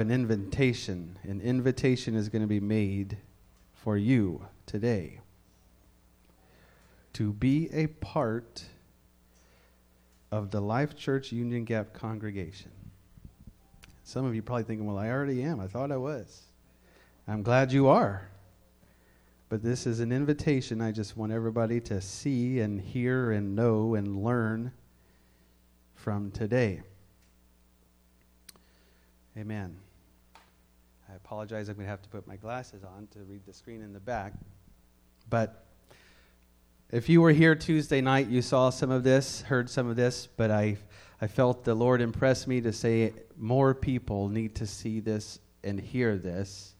an invitation. An invitation is going to be made for you today to be a part of the Life Church Union Gap congregation. Some of you probably thinking, well, I already am. I thought I was. I'm glad you are. But this is an invitation. I just want everybody to see and hear and know and learn from today. Amen. I apologize. I'm going to have to put my glasses on to read the screen in the back. But if you were here Tuesday night, you saw some of this, heard some of this, but I, I felt the Lord impress me to say more people need to see this and hear this.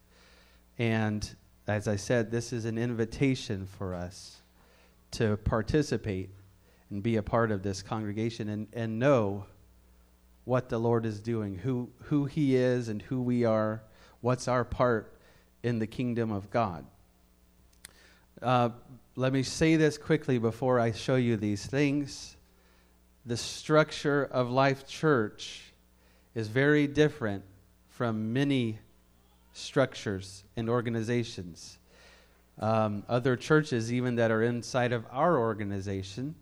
And as I said, this is an invitation for us to participate and be a part of this congregation and, and know what the Lord is doing, who, who He is and who we are What's our part in the kingdom of God? Uh, let me say this quickly before I show you these things. The structure of Life Church is very different from many structures and organizations. Um, other churches, even that are inside of our organization,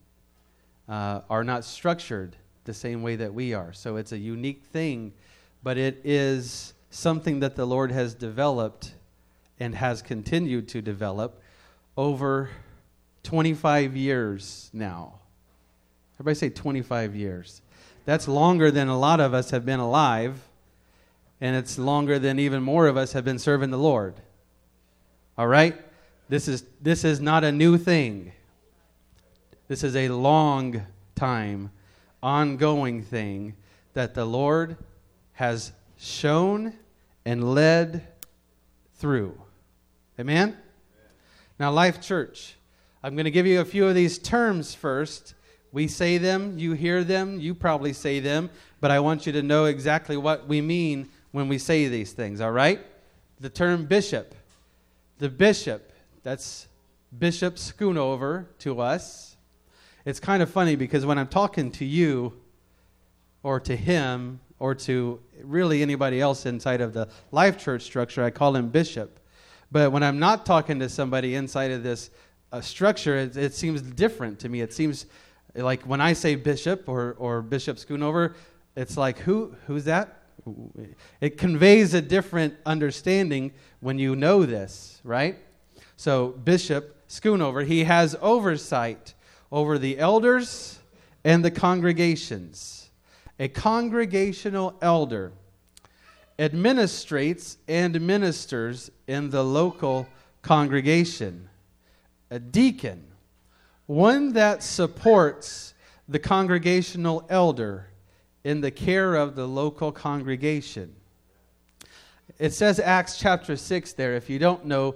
uh, are not structured the same way that we are. So it's a unique thing, but it is something that the Lord has developed and has continued to develop over 25 years now. Everybody say 25 years. That's longer than a lot of us have been alive, and it's longer than even more of us have been serving the Lord. All right? This is, this is not a new thing. This is a long time, ongoing thing that the Lord has shown and led through. Amen? Now, Life Church, I'm going to give you a few of these terms first. We say them, you hear them, you probably say them, but I want you to know exactly what we mean when we say these things, all right? The term bishop. The bishop, that's Bishop Schoonover to us. It's kind of funny because when I'm talking to you or to him, or to really anybody else inside of the life church structure. I call him bishop. But when I'm not talking to somebody inside of this uh, structure, it, it, seems different to me. It seems like when I say bishop or, or Bishop Schoonover, it's like, who, who's that? It conveys a different understanding when you know this, right? So, Bishop Schoonover, he has oversight over the elders and the congregations a congregational elder administrates and ministers in the local congregation. A deacon, one that supports the congregational elder in the care of the local congregation. It says Acts chapter 6 there. If you don't know,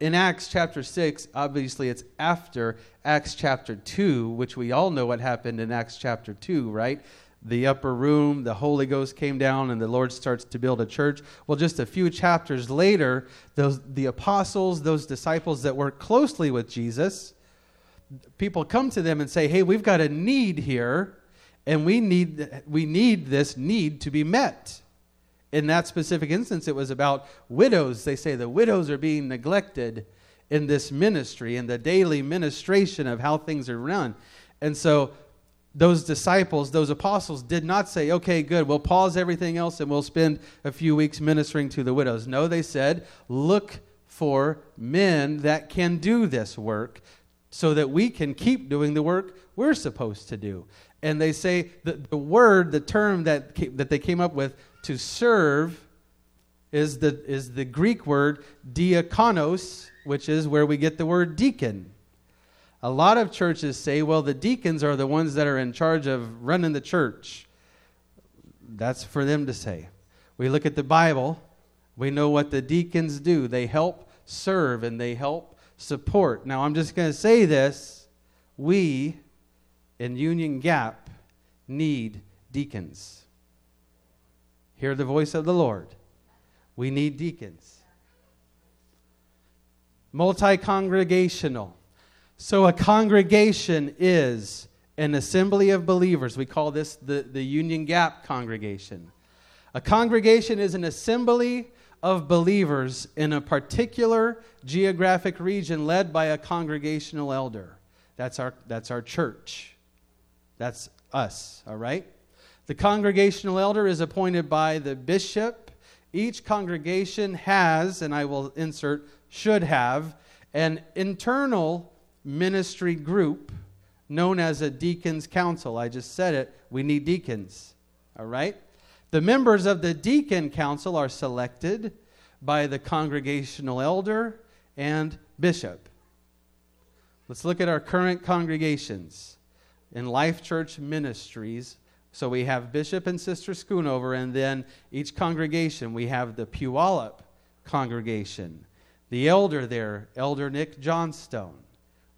in Acts chapter 6, obviously it's after Acts chapter 2, which we all know what happened in Acts chapter 2, right? The upper room, the Holy Ghost came down, and the Lord starts to build a church. Well, just a few chapters later, those, the apostles, those disciples that work closely with Jesus, people come to them and say, Hey, we've got a need here, and we need, we need this need to be met. In that specific instance, it was about widows. They say the widows are being neglected in this ministry, in the daily ministration of how things are run. And so those disciples, those apostles, did not say, okay, good, we'll pause everything else and we'll spend a few weeks ministering to the widows. No, they said, look for men that can do this work so that we can keep doing the work we're supposed to do. And they say that the word, the term that, that they came up with to serve is the, is the Greek word diakonos, which is where we get the word deacon. A lot of churches say, well, the deacons are the ones that are in charge of running the church. That's for them to say. We look at the Bible, we know what the deacons do. They help serve and they help support. Now, I'm just going to say this. We in Union Gap need deacons. Hear the voice of the Lord. We need deacons. Multi congregational. So, a congregation is an assembly of believers. We call this the, the Union Gap congregation. A congregation is an assembly of believers in a particular geographic region led by a congregational elder. That's our, that's our church. That's us, all right? The congregational elder is appointed by the bishop. Each congregation has, and I will insert, should have, an internal ministry group known as a deacon's council. I just said it. We need deacons, all right? The members of the deacon council are selected by the congregational elder and bishop. Let's look at our current congregations in Life Church Ministries. So we have Bishop and Sister Schoonover, and then each congregation, we have the Puyallup congregation. The elder there, Elder Nick Johnstone.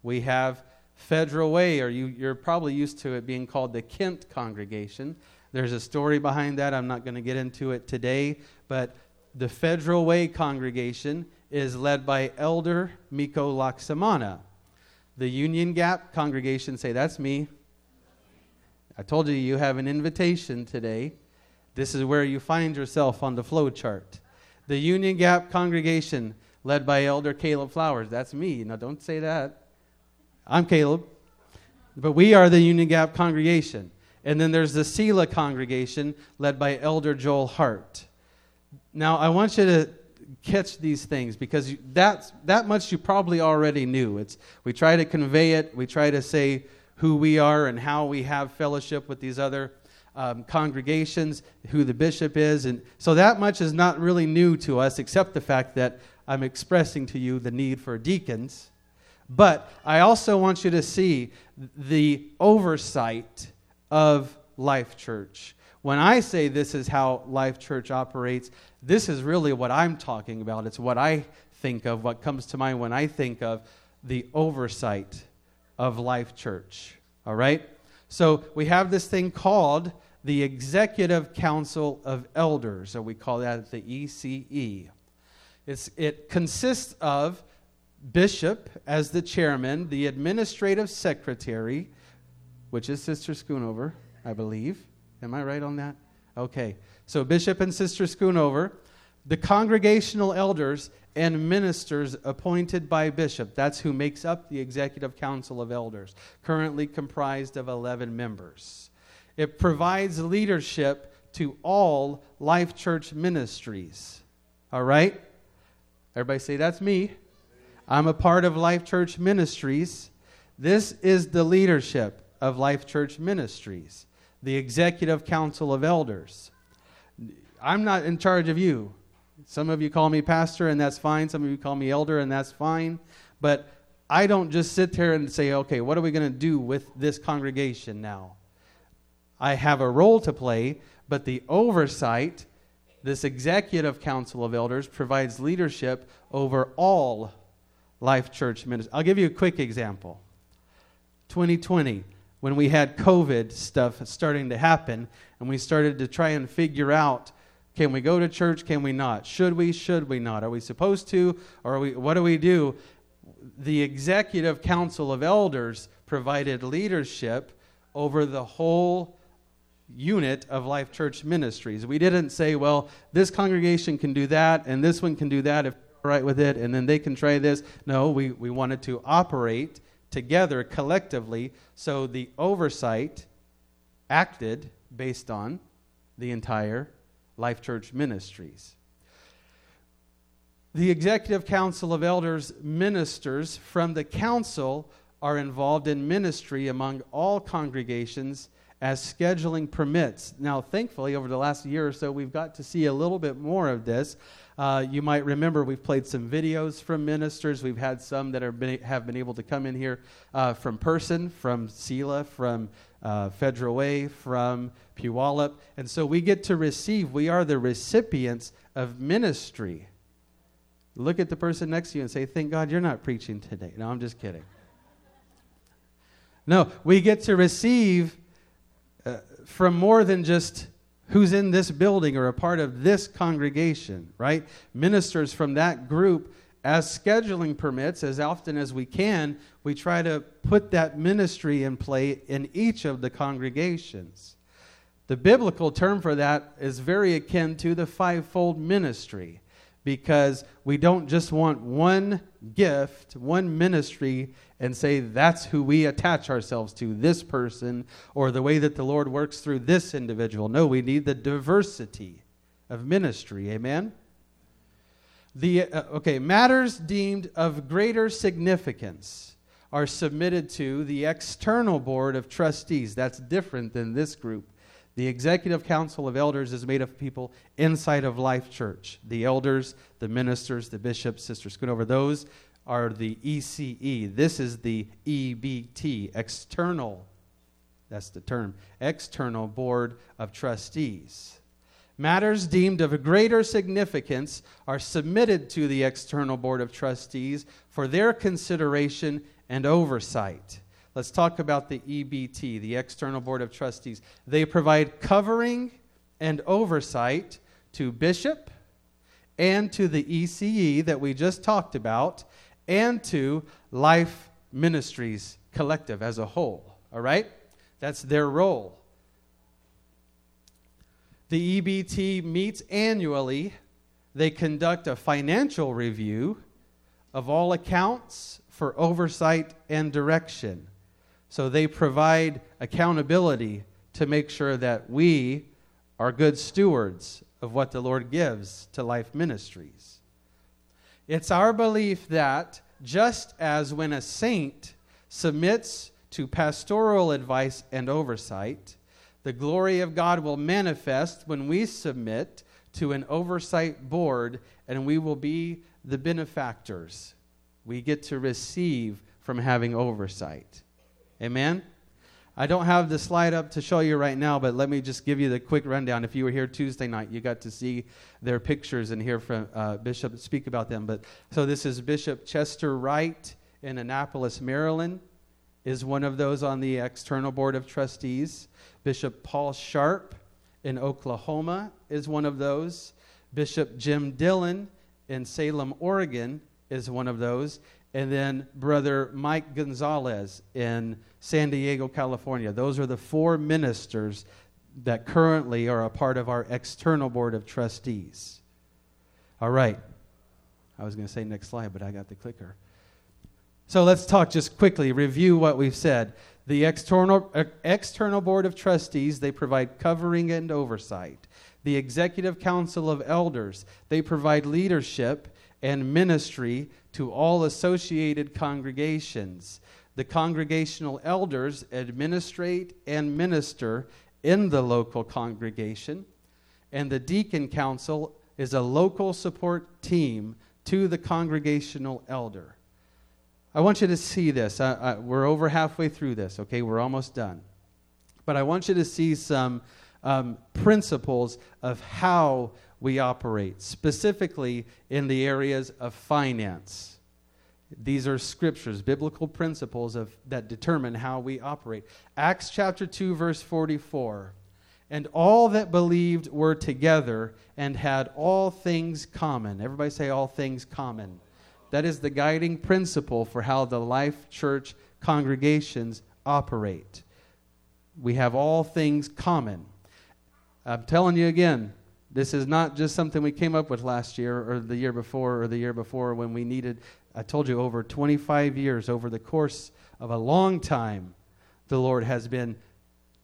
We have Federal Way, or you, you're probably used to it being called the Kent congregation. There's a story behind that. I'm not going to get into it today, but the Federal Way congregation is led by Elder Miko Laksamana. The Union Gap congregation say, That's me. I told you you have an invitation today. This is where you find yourself on the flow chart. The Union Gap congregation, led by Elder Caleb Flowers. That's me. Now, don't say that. I'm Caleb. But we are the Union Gap congregation. And then there's the Selah congregation led by Elder Joel Hart. Now, I want you to catch these things because that's, that much you probably already knew. It's, we try to convey it, we try to say who we are and how we have fellowship with these other um, congregations, who the bishop is. And so that much is not really new to us, except the fact that I'm expressing to you the need for deacons. But I also want you to see the oversight of Life Church. When I say this is how Life Church operates, this is really what I'm talking about. It's what I think of, what comes to mind when I think of the oversight of Life Church. All right? So we have this thing called the Executive Council of Elders, or we call that the ECE. It's, it consists of bishop as the chairman, the administrative secretary, which is Sister Schoonover, I believe. Am I right on that? Okay. So, Bishop and Sister Schoonover, the congregational elders, and ministers appointed by Bishop. That's who makes up the Executive Council of Elders, currently comprised of 11 members. It provides leadership to all Life Church ministries. All right? Everybody say, That's me. I'm a part of Life Church Ministries. This is the leadership of Life Church Ministries, the Executive Council of Elders. I'm not in charge of you. Some of you call me pastor, and that's fine. Some of you call me elder, and that's fine. But I don't just sit there and say, okay, what are we going to do with this congregation now? I have a role to play, but the oversight, this executive council of elders, provides leadership over all Life Church ministries. I'll give you a quick example. 2020, when we had COVID stuff starting to happen, and we started to try and figure out can we go to church? Can we not? Should we? Should we not? Are we supposed to? Or we, what do we do? The executive council of elders provided leadership over the whole unit of Life Church Ministries. We didn't say, well, this congregation can do that, and this one can do that if right with it, and then they can try this. No, we, we wanted to operate together collectively so the oversight acted based on the entire Life Church Ministries. The Executive Council of Elders ministers from the council are involved in ministry among all congregations as scheduling permits. Now, thankfully, over the last year or so, we've got to see a little bit more of this. Uh, you might remember we've played some videos from ministers. We've had some that been, have been able to come in here uh, from person, from Selah, from uh, Federal Way, from Puyallup. And so we get to receive, we are the recipients of ministry. Look at the person next to you and say, Thank God you're not preaching today. No, I'm just kidding. No, we get to receive uh, from more than just who's in this building or a part of this congregation, right? Ministers from that group, as scheduling permits, as often as we can, we try to put that ministry in play in each of the congregations. The biblical term for that is very akin to the fivefold ministry because we don't just want one gift, one ministry, and say that's who we attach ourselves to, this person, or the way that the Lord works through this individual. No, we need the diversity of ministry. Amen? The, uh, okay, matters deemed of greater significance are submitted to the external board of trustees. That's different than this group. The executive council of elders is made of people inside of Life Church. The elders, the ministers, the bishops, Sister Schoonover, those are the ECE. This is the EBT, external, that's the term, external board of trustees. Matters deemed of greater significance are submitted to the external board of trustees for their consideration and oversight. Let's talk about the EBT, the External Board of Trustees. They provide covering and oversight to bishop and to the ECE that we just talked about and to Life Ministries Collective as a whole. All right? That's their role. The EBT meets annually. They conduct a financial review of all accounts for oversight and direction. So they provide accountability to make sure that we are good stewards of what the Lord gives to life ministries. It's our belief that just as when a saint submits to pastoral advice and oversight, the glory of God will manifest when we submit to an oversight board and we will be the benefactors. We get to receive from having oversight. Amen? I don't have the slide up to show you right now, but let me just give you the quick rundown. If you were here Tuesday night, you got to see their pictures and hear from uh, Bishop speak about them. But so this is Bishop Chester Wright in Annapolis, Maryland, is one of those on the external board of trustees. Bishop Paul Sharp in Oklahoma is one of those. Bishop Jim Dillon in Salem, Oregon is one of those and then Brother Mike Gonzalez in San Diego, California. Those are the four ministers that currently are a part of our external board of trustees. All right. I was going to say next slide, but I got the clicker. So let's talk just quickly, review what we've said. The external, external board of trustees, they provide covering and oversight. The executive council of elders, they provide leadership and ministry to all associated congregations. The congregational elders administrate and minister in the local congregation, and the deacon council is a local support team to the congregational elder. I want you to see this. I, I, we're over halfway through this, okay? We're almost done. But I want you to see some um, principles of how we operate, specifically in the areas of finance. These are scriptures, biblical principles of, that determine how we operate. Acts chapter 2, verse 44. And all that believed were together and had all things common. Everybody say, all things common. That is the guiding principle for how the Life Church congregations operate. We have all things common. I'm telling you again, this is not just something we came up with last year or the year before or the year before when we needed, I told you, over 25 years, over the course of a long time, the Lord has been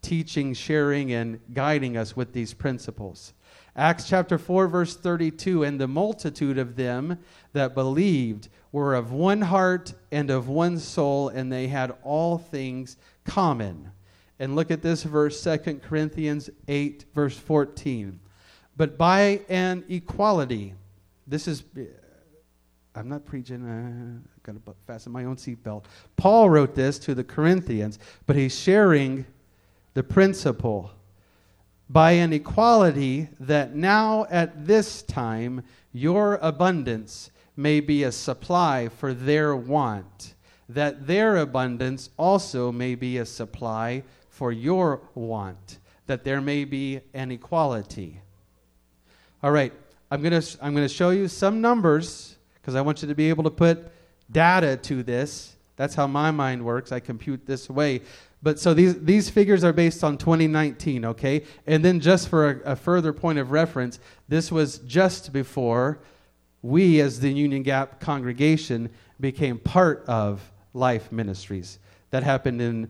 teaching, sharing, and guiding us with these principles. Acts chapter 4, verse 32 And the multitude of them that believed were of one heart and of one soul, and they had all things common. And look at this verse, 2 Corinthians 8, verse 14 but by an equality. This is, I'm not preaching, I've got to fasten my own seatbelt. Paul wrote this to the Corinthians, but he's sharing the principle by an equality that now at this time your abundance may be a supply for their want, that their abundance also may be a supply for your want, that there may be an equality. All right, I'm going to I'm going to show you some numbers because I want you to be able to put data to this. That's how my mind works. I compute this way. But so these, these figures are based on 2019, okay? And then just for a, a further point of reference, this was just before we, as the Union Gap congregation, became part of Life Ministries. That happened in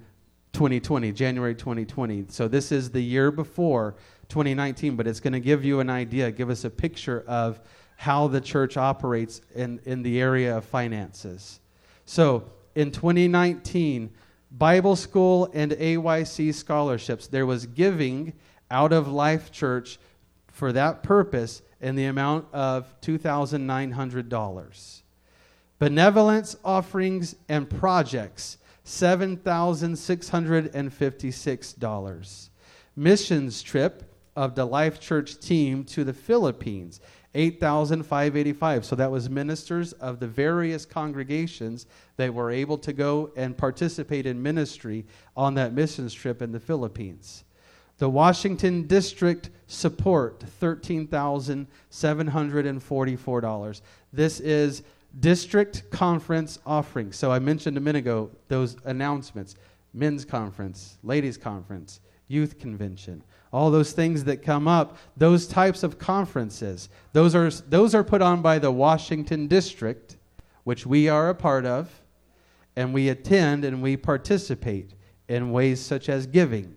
2020, January 2020. So this is the year before 2019, but it's going to give you an idea, give us a picture of how the church operates in, in the area of finances. So in 2019, Bible school and AYC scholarships, there was giving out of Life Church for that purpose in the amount of $2,900. Benevolence offerings and projects, $7,656. Missions trip of the Life Church team to the Philippines, 8,585. So that was ministers of the various congregations that were able to go and participate in ministry on that missions trip in the Philippines. The Washington District support, $13,744. This is district conference offering. So I mentioned a minute ago those announcements men's conference, ladies' conference, youth convention, all those things that come up, those types of conferences. Those are, those are put on by the Washington District, which we are a part of, and we attend and we participate in ways such as giving.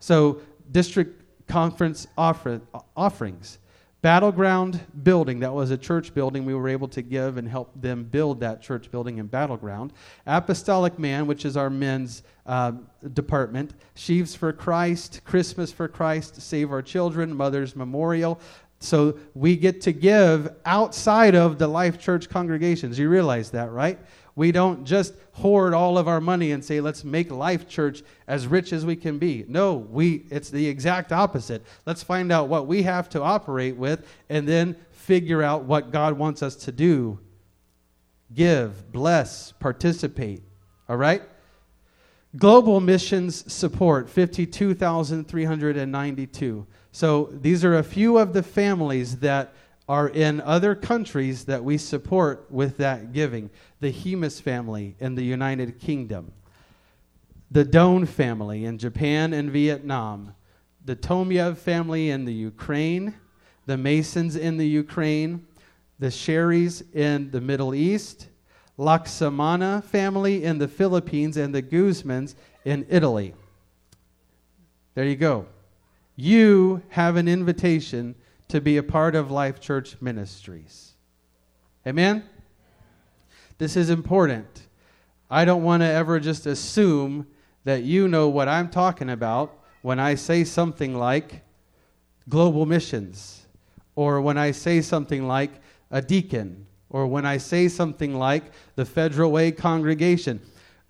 So, district conference offer, offerings. Battleground building, that was a church building. We were able to give and help them build that church building in Battleground. Apostolic Man, which is our men's uh, department. Sheaves for Christ, Christmas for Christ, Save Our Children, Mother's Memorial. So we get to give outside of the Life Church congregations. You realize that, right? We don't just hoard all of our money and say, let's make Life Church as rich as we can be. No, we, it's the exact opposite. Let's find out what we have to operate with and then figure out what God wants us to do. Give, bless, participate. All right? Global missions support 52,392. So these are a few of the families that are in other countries that we support with that giving. The Hemus family in the United Kingdom, the Doan family in Japan and Vietnam, the Tomiev family in the Ukraine, the Masons in the Ukraine, the Sherrys in the Middle East, Laksamana family in the Philippines, and the Guzmans in Italy. There you go. You have an invitation to be a part of Life Church Ministries. Amen? This is important. I don't want to ever just assume that you know what I'm talking about when I say something like global missions, or when I say something like a deacon, or when I say something like the Federal Way congregation.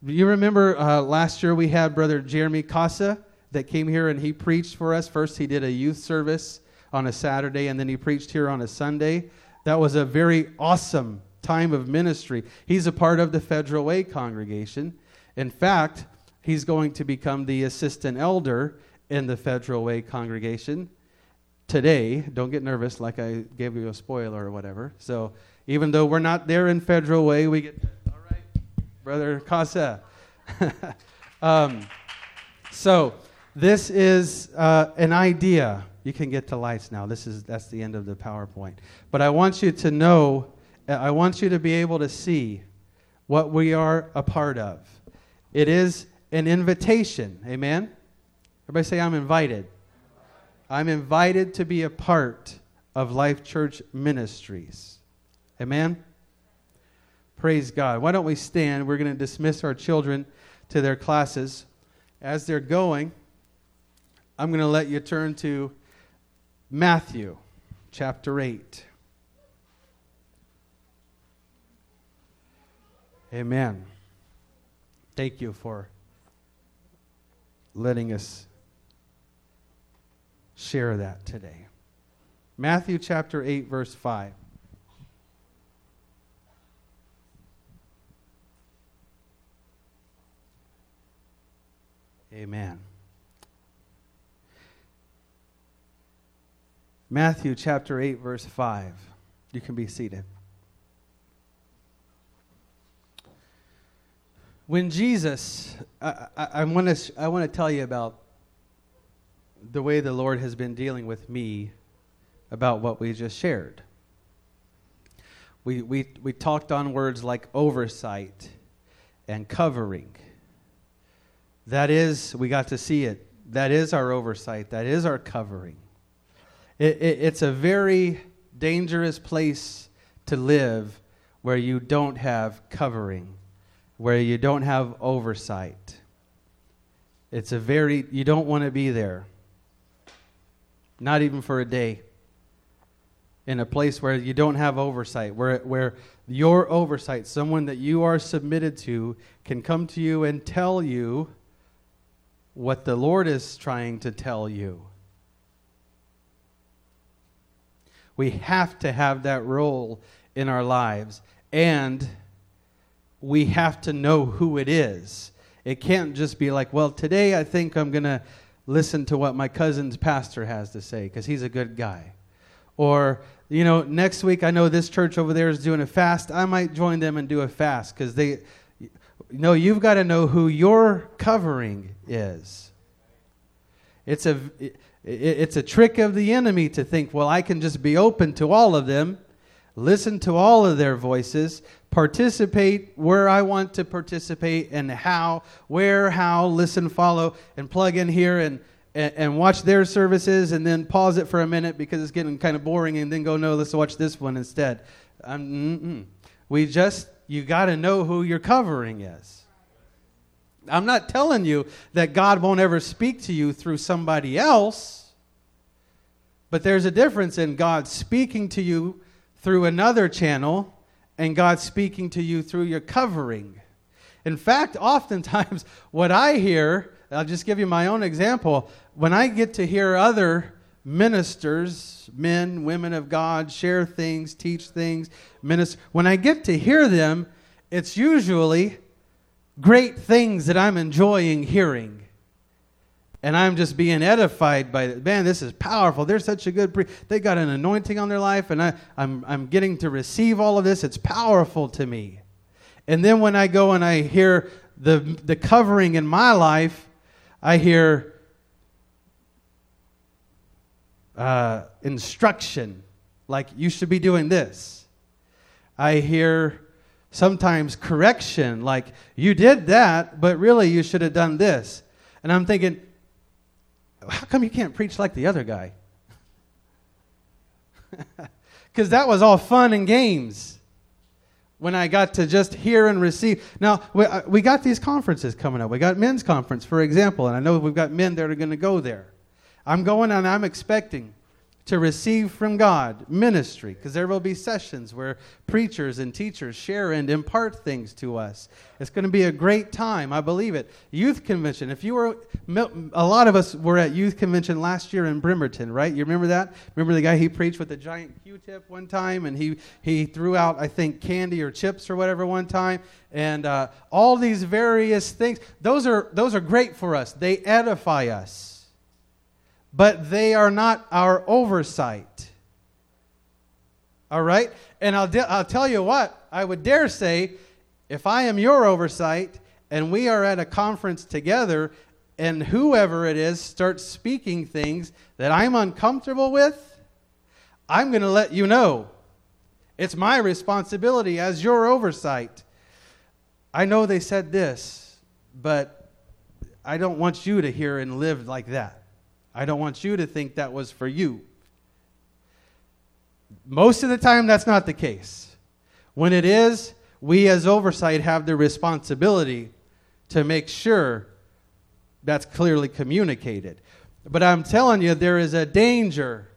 You remember uh, last year we had Brother Jeremy Casa that came here and he preached for us. First, he did a youth service on a Saturday, and then he preached here on a Sunday. That was a very awesome time of ministry. He's a part of the Federal Way congregation. In fact, he's going to become the assistant elder in the Federal Way congregation today. Don't get nervous like I gave you a spoiler or whatever. So, even though we're not there in Federal Way, we get, all right, Brother Casa. um, so, this is uh, an idea you can get to lights now. This is that's the end of the PowerPoint. But I want you to know, I want you to be able to see what we are a part of. It is an invitation. Amen. Everybody say I'm invited. I'm invited to be a part of Life Church Ministries. Amen. Praise God. Why don't we stand? We're going to dismiss our children to their classes. As they're going, I'm going to let you turn to Matthew chapter 8. Amen. Thank you for letting us share that today. Matthew chapter 8, verse 5. Amen. Matthew chapter 8, verse 5. You can be seated. When Jesus, I, I, I want to I want to tell you about the way the Lord has been dealing with me about what we just shared. We, we, we talked on words like oversight and covering. That is, we got to see it. That is our oversight. That is our covering. It, it, it's a very dangerous place to live where you don't have covering, where you don't have oversight. It's a very, you don't want to be there. Not even for a day. In a place where you don't have oversight, where, where your oversight, someone that you are submitted to, can come to you and tell you what the Lord is trying to tell you. We have to have that role in our lives. And we have to know who it is. It can't just be like, well, today I think I'm going to listen to what my cousin's pastor has to say because he's a good guy. Or, you know, next week I know this church over there is doing a fast. I might join them and do a fast because they, know, you've got to know who your covering is. It's a, it's a trick of the enemy to think, well, I can just be open to all of them, listen to all of their voices, participate where I want to participate, and how, where, how, listen, follow, and plug in here and, and, and watch their services, and then pause it for a minute because it's getting kind of boring, and then go, no, let's watch this one instead. Um, we just, you got to know who your covering is. I'm not telling you that God won't ever speak to you through somebody else, but there's a difference in God speaking to you through another channel and God speaking to you through your covering. In fact, oftentimes, what I hear, I'll just give you my own example, when I get to hear other ministers, men, women of God, share things, teach things, minister, when I get to hear them, it's usually great things that I'm enjoying hearing. And I'm just being edified by it. Man, this is powerful. They're such a good pre- they got an anointing on their life, and I, I'm I'm getting to receive all of this. It's powerful to me. And then when I go and I hear the the covering in my life, I hear uh, instruction, like you should be doing this. I hear sometimes correction, like, you did that, but really you should have done this. And I'm thinking, how come you can't preach like the other guy? Because that was all fun and games when I got to just hear and receive. Now, we, uh, we got these conferences coming up. We got men's conference, for example, and I know we've got men that are going to go there. I'm going and I'm expecting to receive from God ministry, because there will be sessions where preachers and teachers share and impart things to us. It's going to be a great time, I believe it. Youth convention. If you were, a lot of us were at youth convention last year in Bremerton, right? You remember that? Remember the guy he preached with the giant Q-tip one time, and he he threw out, I think, candy or chips or whatever one time, and uh, all these various things. Those are those are great for us. They edify us but they are not our oversight. All right? And I'll, de- I'll tell you what, I would dare say, if I am your oversight and we are at a conference together and whoever it is starts speaking things that I'm uncomfortable with, I'm going to let you know. It's my responsibility as your oversight. I know they said this, but I don't want you to hear and live like that. I don't want you to think that was for you. Most of the time, that's not the case. When it is, we as oversight have the responsibility to make sure that's clearly communicated. But I'm telling you, there is a danger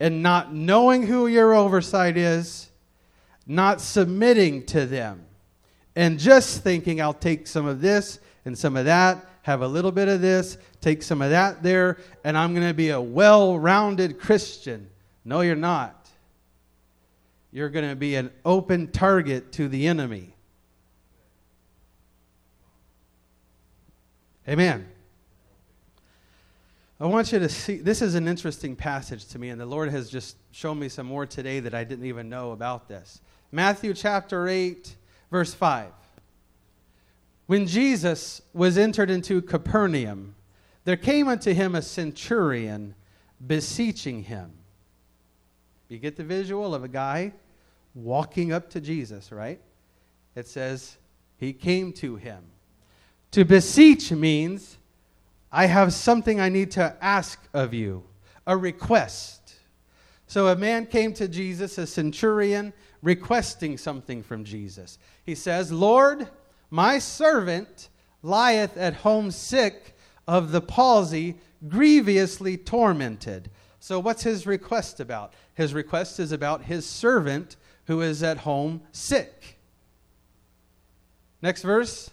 in not knowing who your oversight is, not submitting to them, and just thinking, I'll take some of this and some of that have a little bit of this, take some of that there, and I'm going to be a well rounded Christian. No, you're not. You're going to be an open target to the enemy. Amen. I want you to see, this is an interesting passage to me, and the Lord has just shown me some more today that I didn't even know about this. Matthew chapter 8, verse 5. When Jesus was entered into Capernaum, there came unto him a centurion beseeching him. You get the visual of a guy walking up to Jesus, right? It says, He came to him. To beseech means, I have something I need to ask of you, a request. So a man came to Jesus, a centurion, requesting something from Jesus. He says, Lord, my servant lieth at home sick of the palsy, grievously tormented. So, what's his request about? His request is about his servant who is at home sick. Next verse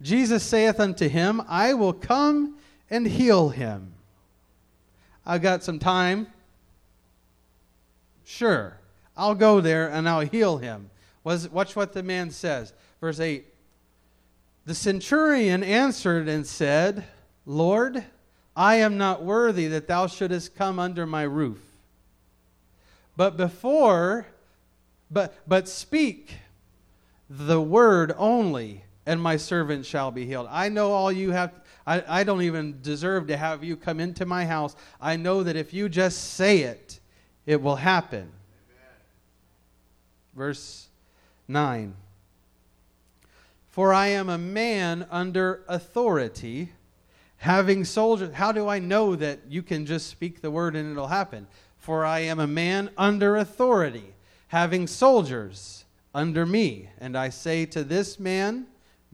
Jesus saith unto him, I will come and heal him. I've got some time. Sure, I'll go there and I'll heal him. Watch what the man says. Verse 8 the centurion answered and said, Lord, I am not worthy that thou shouldest come under my roof. But before, but, but speak the word only, and my servant shall be healed. I know all you have, I, I don't even deserve to have you come into my house. I know that if you just say it, it will happen. Amen. Verse 9. For I am a man under authority, having soldiers. How do I know that you can just speak the word and it'll happen? For I am a man under authority, having soldiers under me. And I say to this man,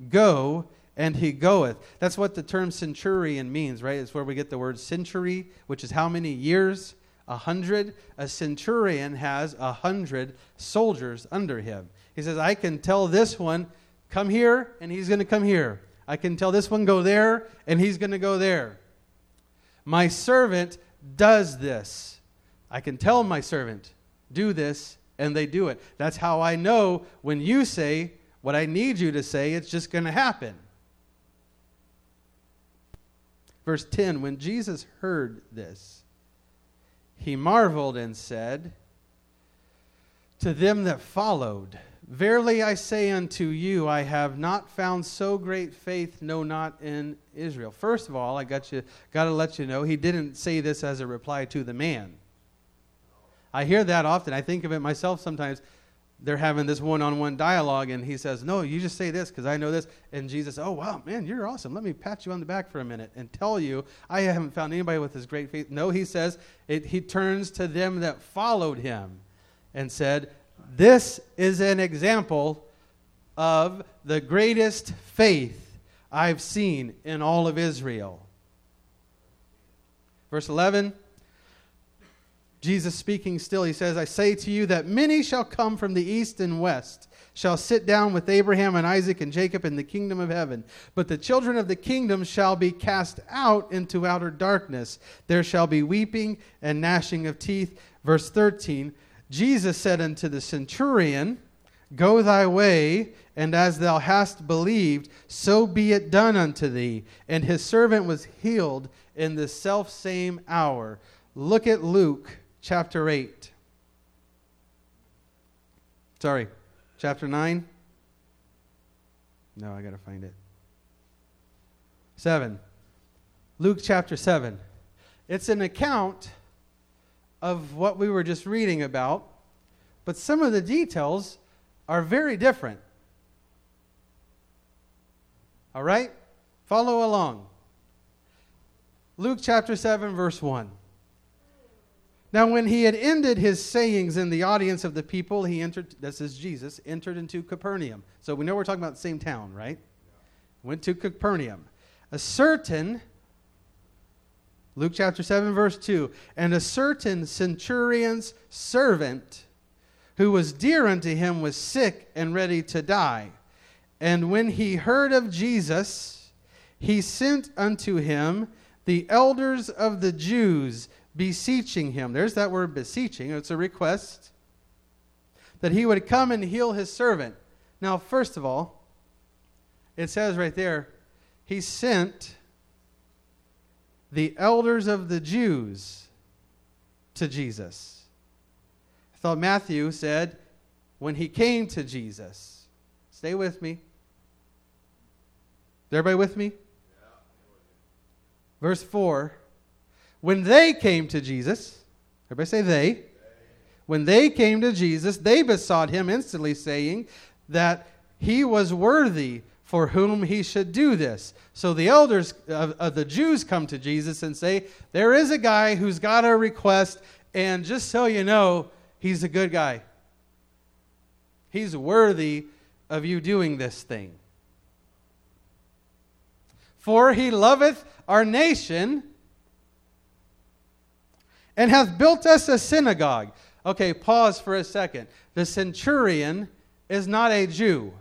Go, and he goeth. That's what the term centurion means, right? It's where we get the word century, which is how many years? A hundred. A centurion has a hundred soldiers under him. He says, I can tell this one come here, and he's going to come here. I can tell this one go there, and he's going to go there. My servant does this. I can tell my servant, do this, and they do it. That's how I know when you say what I need you to say, it's just going to happen. Verse 10 When Jesus heard this, he marveled and said to them that followed, Verily I say unto you, I have not found so great faith, no, not in Israel. First of all, I got you got to let you know he didn't say this as a reply to the man. I hear that often. I think of it myself sometimes. They're having this one-on-one dialogue, and he says, "No, you just say this because I know this." And Jesus, "Oh wow, man, you're awesome. Let me pat you on the back for a minute and tell you I haven't found anybody with this great faith." No, he says it, he turns to them that followed him and said, this is an example of the greatest faith I've seen in all of Israel. Verse 11 Jesus speaking still, he says, I say to you that many shall come from the east and west, shall sit down with Abraham and Isaac and Jacob in the kingdom of heaven. But the children of the kingdom shall be cast out into outer darkness. There shall be weeping and gnashing of teeth. Verse 13 Jesus said unto the centurion, Go thy way, and as thou hast believed, so be it done unto thee. And his servant was healed in the self same hour. Look at Luke chapter 8. Sorry, chapter 9. No, I got to find it. 7. Luke chapter 7. It's an account of what we were just reading about, but some of the details are very different. All right? Follow along. Luke chapter 7, verse 1. Now, when he had ended his sayings in the audience of the people, he entered, this is Jesus, entered into Capernaum. So we know we're talking about the same town, right? Went to Capernaum. A certain Luke chapter 7, verse 2. And a certain centurion's servant who was dear unto him was sick and ready to die. And when he heard of Jesus, he sent unto him the elders of the Jews, beseeching him. There's that word beseeching, it's a request that he would come and heal his servant. Now, first of all, it says right there, he sent the elders of the Jews to Jesus. I thought Matthew said, when he came to Jesus. Stay with me. everybody with me? Verse 4 When they came to Jesus, everybody say they. When they came to Jesus, they besought him instantly, saying that he was worthy for whom he should do this. So the elders of, of, the Jews come to Jesus and say, There is a guy who's got a request, and just so you know, he's a good guy. He's worthy of you doing this thing. For he loveth our nation and hath built us a synagogue. Okay, pause for a second. The centurion is not a Jew.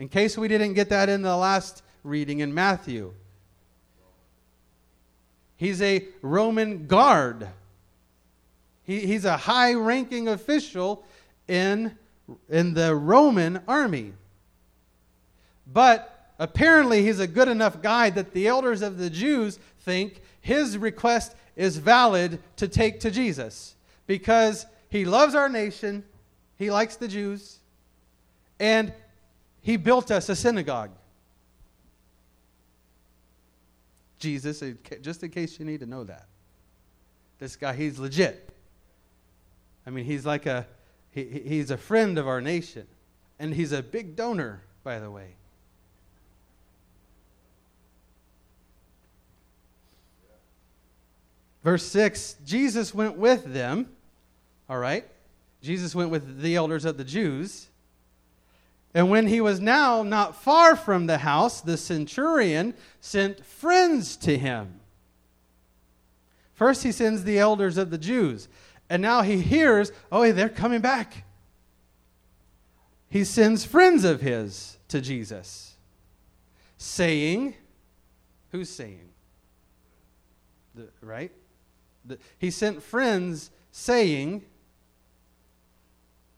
In case we didn't get that in the last reading in Matthew, he's a Roman guard. He, he's a high ranking official in, in the Roman army. But apparently, he's a good enough guy that the elders of the Jews think his request is valid to take to Jesus because he loves our nation, he likes the Jews, and he built us a synagogue. Jesus, just in case you need to know that. This guy, he's legit. I mean, he's like a he, he's a friend of our nation. And he's a big donor, by the way. Verse 6 Jesus went with them. All right? Jesus went with the elders of the Jews. And when he was now not far from the house, the centurion sent friends to him. First, he sends the elders of the Jews. And now he hears, oh, they're coming back. He sends friends of his to Jesus, saying, Who's saying? The, right? The, he sent friends saying,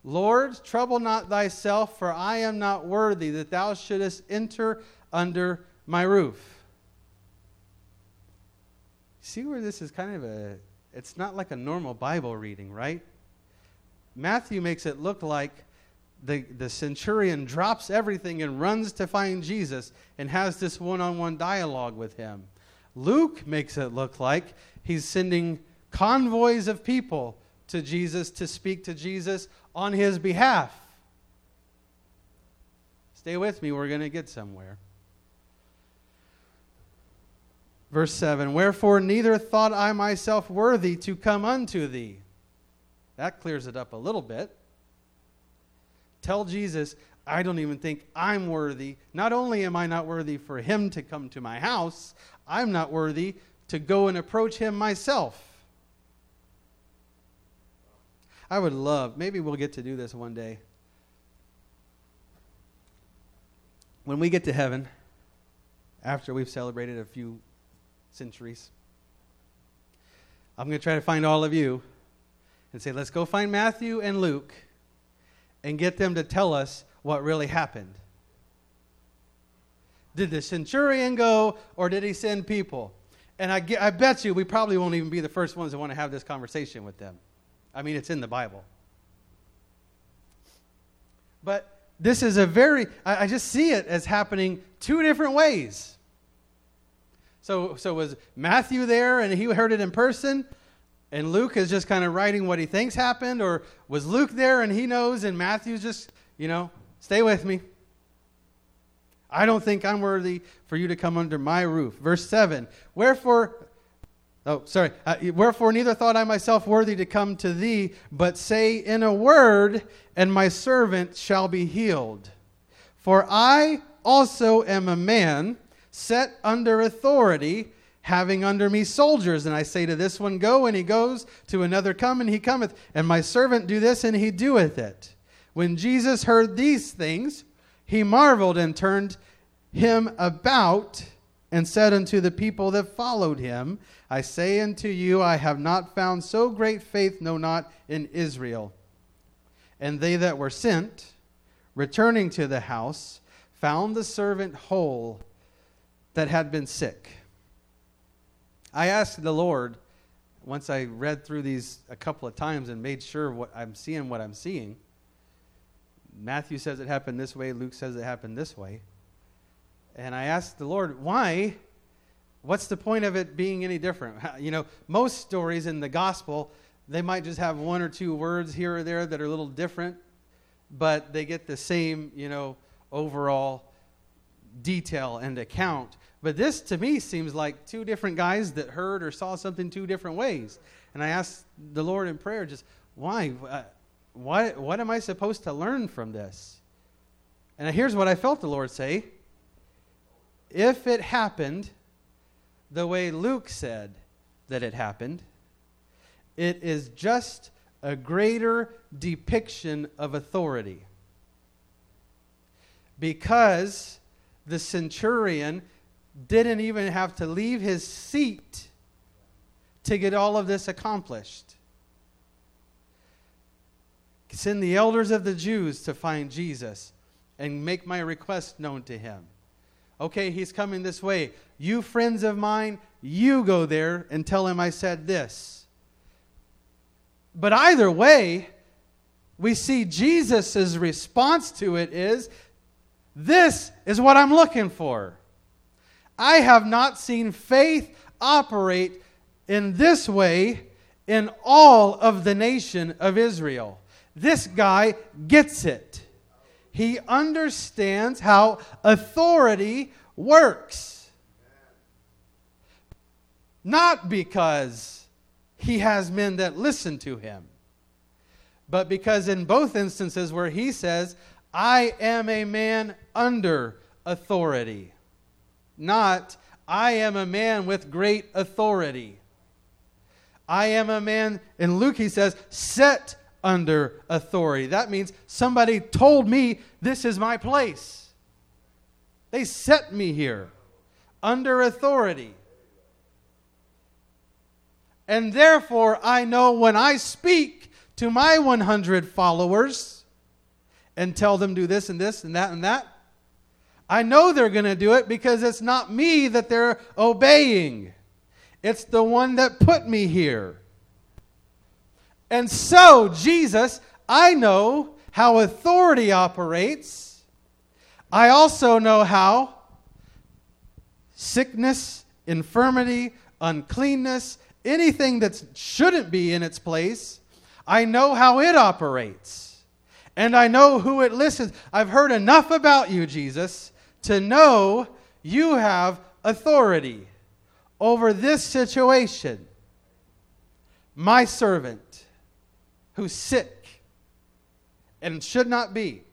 Lord, trouble not thyself, for I am not worthy that thou shouldest enter under my roof. See where this is kind of a, it's not like a normal Bible reading, right? Matthew makes it look like the, the centurion drops everything and runs to find Jesus and has this one on one dialogue with him. Luke makes it look like he's sending convoys of people to Jesus to speak to Jesus on his behalf. Stay with me, we're going to get somewhere. Verse 7 Wherefore neither thought I myself worthy to come unto thee. That clears it up a little bit. Tell Jesus, I don't even think I'm worthy. Not only am I not worthy for him to come to my house, I'm not worthy to go and approach him myself. I would love, maybe we'll get to do this one day. When we get to heaven, after we've celebrated a few centuries, I'm going to try to find all of you and say, let's go find Matthew and Luke and get them to tell us what really happened. Did the centurion go or did he send people? And I, I bet you we probably won't even be the first ones that want to have this conversation with them. I mean, it's in the Bible. But this is a very, I, I just see it as happening two different ways. So, so was Matthew there and he heard it in person? And Luke is just kind of writing what he thinks happened? Or was Luke there and he knows and Matthew's just, you know, stay with me? I don't think I'm worthy for you to come under my roof. Verse 7 Wherefore Oh, sorry. Uh, Wherefore, neither thought I myself worthy to come to thee, but say in a word, and my servant shall be healed. For I also am a man set under authority, having under me soldiers. And I say to this one, Go, and he goes, to another, Come, and he cometh. And my servant do this, and he doeth it. When Jesus heard these things, he marveled and turned him about and said unto the people that followed him, I say unto you, I have not found so great faith, no, not in Israel. And they that were sent, returning to the house, found the servant whole that had been sick. I asked the Lord, once I read through these a couple of times and made sure what I'm seeing what I'm seeing. Matthew says it happened this way, Luke says it happened this way. And I asked the Lord, why? What's the point of it being any different? You know, most stories in the gospel, they might just have one or two words here or there that are a little different, but they get the same, you know, overall detail and account. But this to me seems like two different guys that heard or saw something two different ways. And I asked the Lord in prayer, just why? Uh, why what am I supposed to learn from this? And here's what I felt the Lord say If it happened the way Luke said that it happened, it is just a greater depiction of authority. Because the centurion didn't even have to leave his seat to get all of this accomplished. Send the elders of the Jews to find Jesus and make my request known to him. Okay, he's coming this way. You friends of mine, you go there and tell him I said this. But either way, we see Jesus' response to it is this is what I'm looking for. I have not seen faith operate in this way in all of the nation of Israel. This guy gets it. He understands how authority works. Not because he has men that listen to him, but because in both instances where he says, I am a man under authority, not I am a man with great authority. I am a man, in Luke he says, set under authority. That means somebody told me this is my place. They set me here under authority. And therefore, I know when I speak to my 100 followers and tell them do this and this and that and that, I know they're going to do it because it's not me that they're obeying. It's the one that put me here. And so, Jesus, I know how authority operates. I also know how sickness, infirmity, uncleanness, anything that shouldn't be in its place, I know how it operates. And I know who it listens. I've heard enough about you, Jesus, to know you have authority over this situation. My servant who's sick and should not be.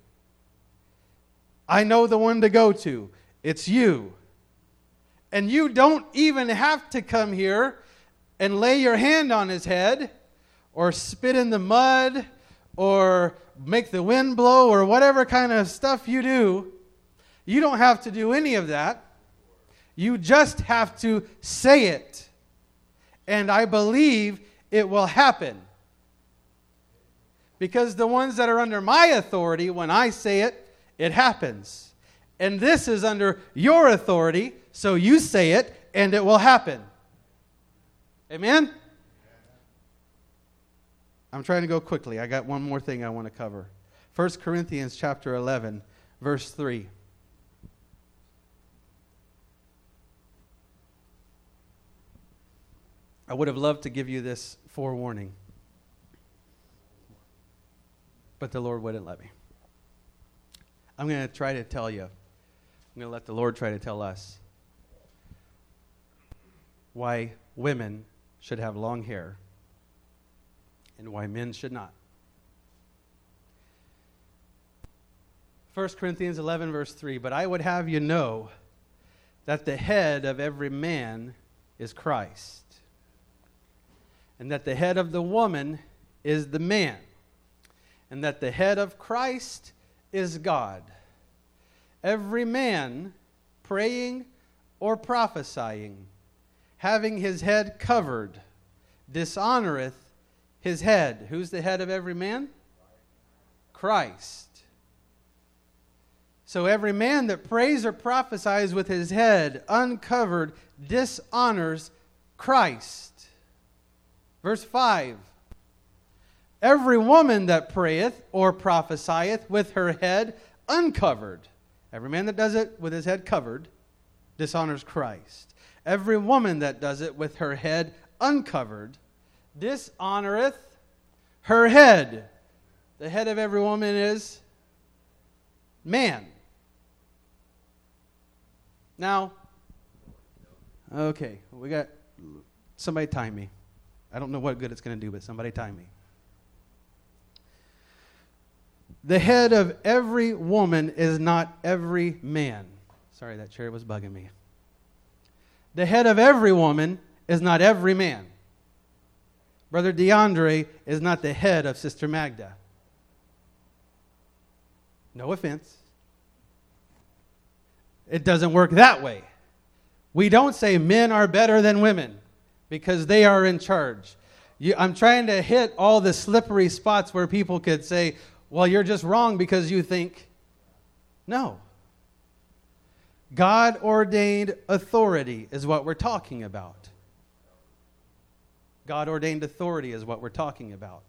I know the one to go to. It's you. And you don't even have to come here and lay your hand on his head or spit in the mud or make the wind blow or whatever kind of stuff you do. You don't have to do any of that. You just have to say it. And I believe it will happen. Because the ones that are under my authority, when I say it, it happens. And this is under your authority, so you say it, and it will happen. Amen? I'm trying to go quickly. I got one more thing I want to cover. 1 Corinthians chapter 11, verse 3. I would have loved to give you this forewarning but the Lord wouldn't let me. I'm going to try to tell you. I'm going to let the Lord try to tell us why women should have long hair and why men should not. 1 Corinthians 11, verse 3 But I would have you know that the head of every man is Christ, and that the head of the woman is the man and that the head of Christ is God. Every man praying or prophesying, having his head covered, dishonoreth his head. Who's the head of every man? Christ. So every man that prays or prophesies with his head uncovered dishonors Christ. Verse 5 Every woman that prayeth or prophesieth with her head uncovered Every man that does it with his head covered dishonors Christ. Every woman that does it with her head uncovered dishonoreth her head. The head of every woman is man. Now, okay, we got somebody time me. I don't know what good it's going to do, but somebody time me. The head of every woman is not every man. Sorry, that chair was bugging me. The head of every woman is not every man. Brother DeAndre is not the head of Sister Magda. No offense. It doesn't work that way. We don't say men are better than women because they are in charge. You, I'm trying to hit all the slippery spots where people could say, well, you're just wrong because you think. No. God ordained authority is what we're talking about. God ordained authority is what we're talking about.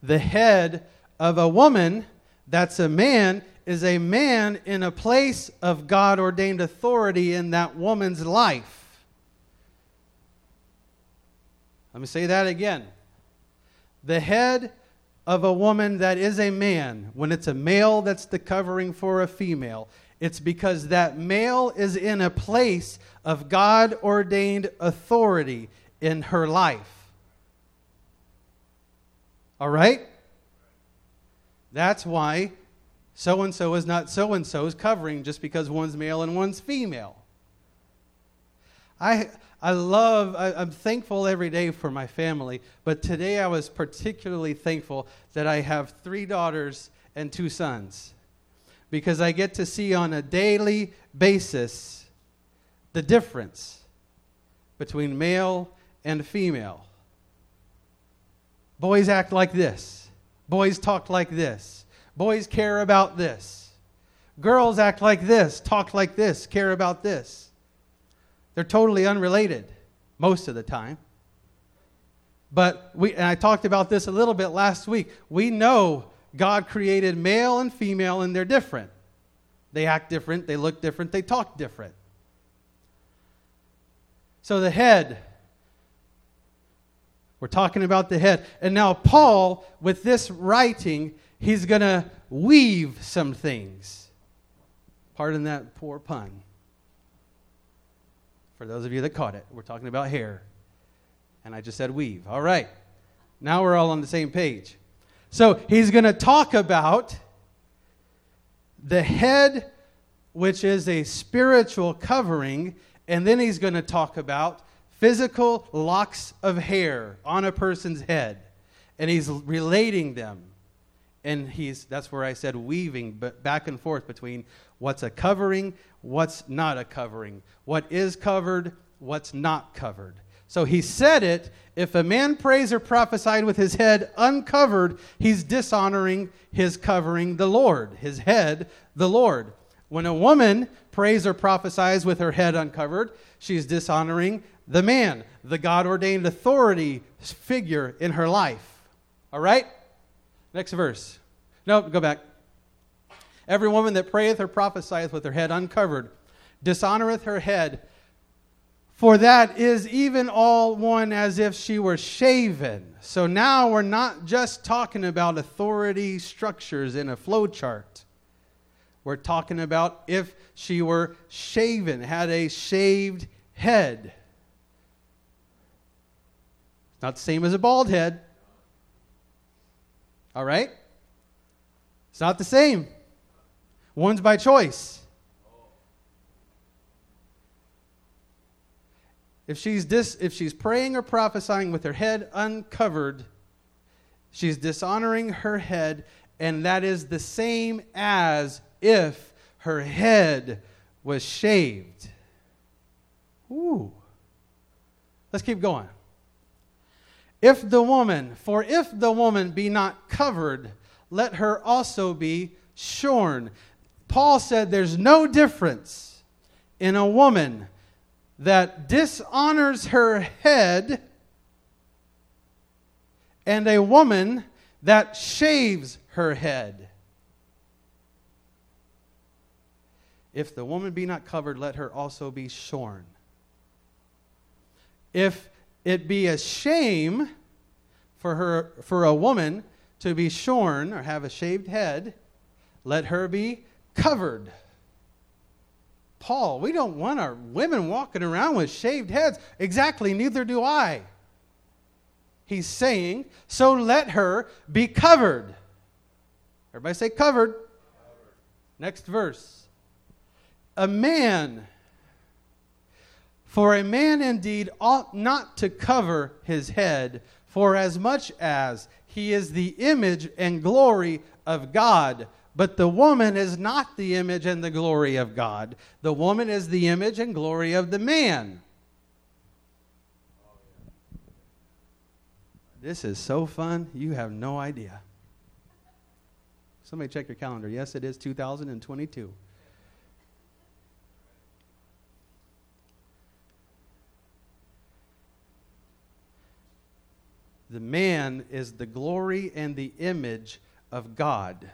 The head of a woman that's a man is a man in a place of God ordained authority in that woman's life. Let me say that again. The head of a woman that is a man, when it's a male that's the covering for a female, it's because that male is in a place of God ordained authority in her life. All right? That's why so and so is not so and so's covering just because one's male and one's female. I, I love, I, am thankful every day for my family, but today I was particularly thankful that I have three daughters and two sons because I get to see on a daily basis the difference between male and female. Boys act like this, boys talk like this Boys care about this. Girls act like this, talk like this, care about this. They're totally unrelated most of the time. But we, and I talked about this a little bit last week. We know God created male and female, and they're different. They act different, they look different, they talk different. So the head, we're talking about the head. And now, Paul, with this writing, he's going to weave some things. Pardon that poor pun. For those of you that caught it, we're talking about hair. And I just said weave. All right. Now we're all on the same page. So he's going to talk about the head, which is a spiritual covering, and then he's going to talk about physical locks of hair on a person's head. And he's relating them and he's that's where I said weaving but back and forth between what's a covering, what's not a covering, what is covered, what's not covered. So he said it, if a man prays or prophesied with his head uncovered, he's dishonoring his covering the Lord, his head, the Lord. When a woman prays or prophesies with her head uncovered, she's dishonoring the man, the God ordained authority figure in her life. All right? Next verse. No, go back. Every woman that prayeth or prophesieth with her head uncovered dishonoreth her head, for that is even all one as if she were shaven. So now we're not just talking about authority structures in a flow chart. We're talking about if she were shaven, had a shaved head. It's not the same as a bald head. All right? It's not the same. One's by choice. If she's, dis, if she's praying or prophesying with her head uncovered, she's dishonoring her head, and that is the same as if her head was shaved. Ooh. Let's keep going. If the woman, for if the woman be not covered, let her also be shorn. Paul said there's no difference in a woman that dishonors her head and a woman that shaves her head. If the woman be not covered, let her also be shorn. If it be a shame for her for a woman to be shorn or have a shaved head, let her be covered. Paul, we don't want our women walking around with shaved heads. Exactly, neither do I. He's saying, so let her be covered. Everybody say covered. covered. Next verse. A man, for a man indeed ought not to cover his head, for as much as he is the image and glory of God. But the woman is not the image and the glory of God. The woman is the image and glory of the man. This is so fun, you have no idea. Somebody check your calendar. Yes, it is 2022. The man is the glory and the image of God.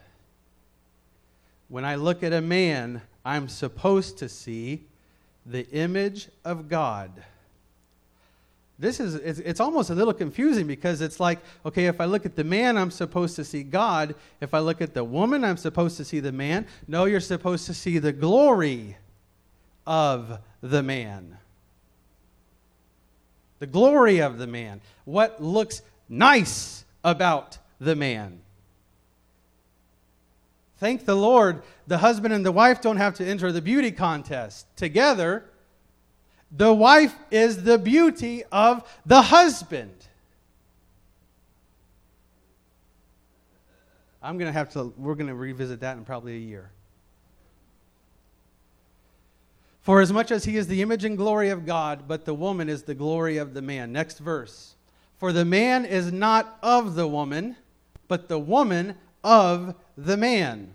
When I look at a man, I'm supposed to see the image of God. This is, it's, it's, almost a little confusing because it's like, okay, if I look at the man, I'm supposed to see God. If I look at the woman, I'm supposed to see the man. No, you're supposed to see the glory of the man. The glory of the man. What looks nice about the man. Thank the Lord, the husband and the wife don't have to enter the beauty contest. Together, the wife is the beauty of the husband. I'm going to have to, we're going to revisit that in probably a year. For as much as he is the image and glory of God, but the woman is the glory of the man. Next verse. For the man is not of the woman, but the woman of the man.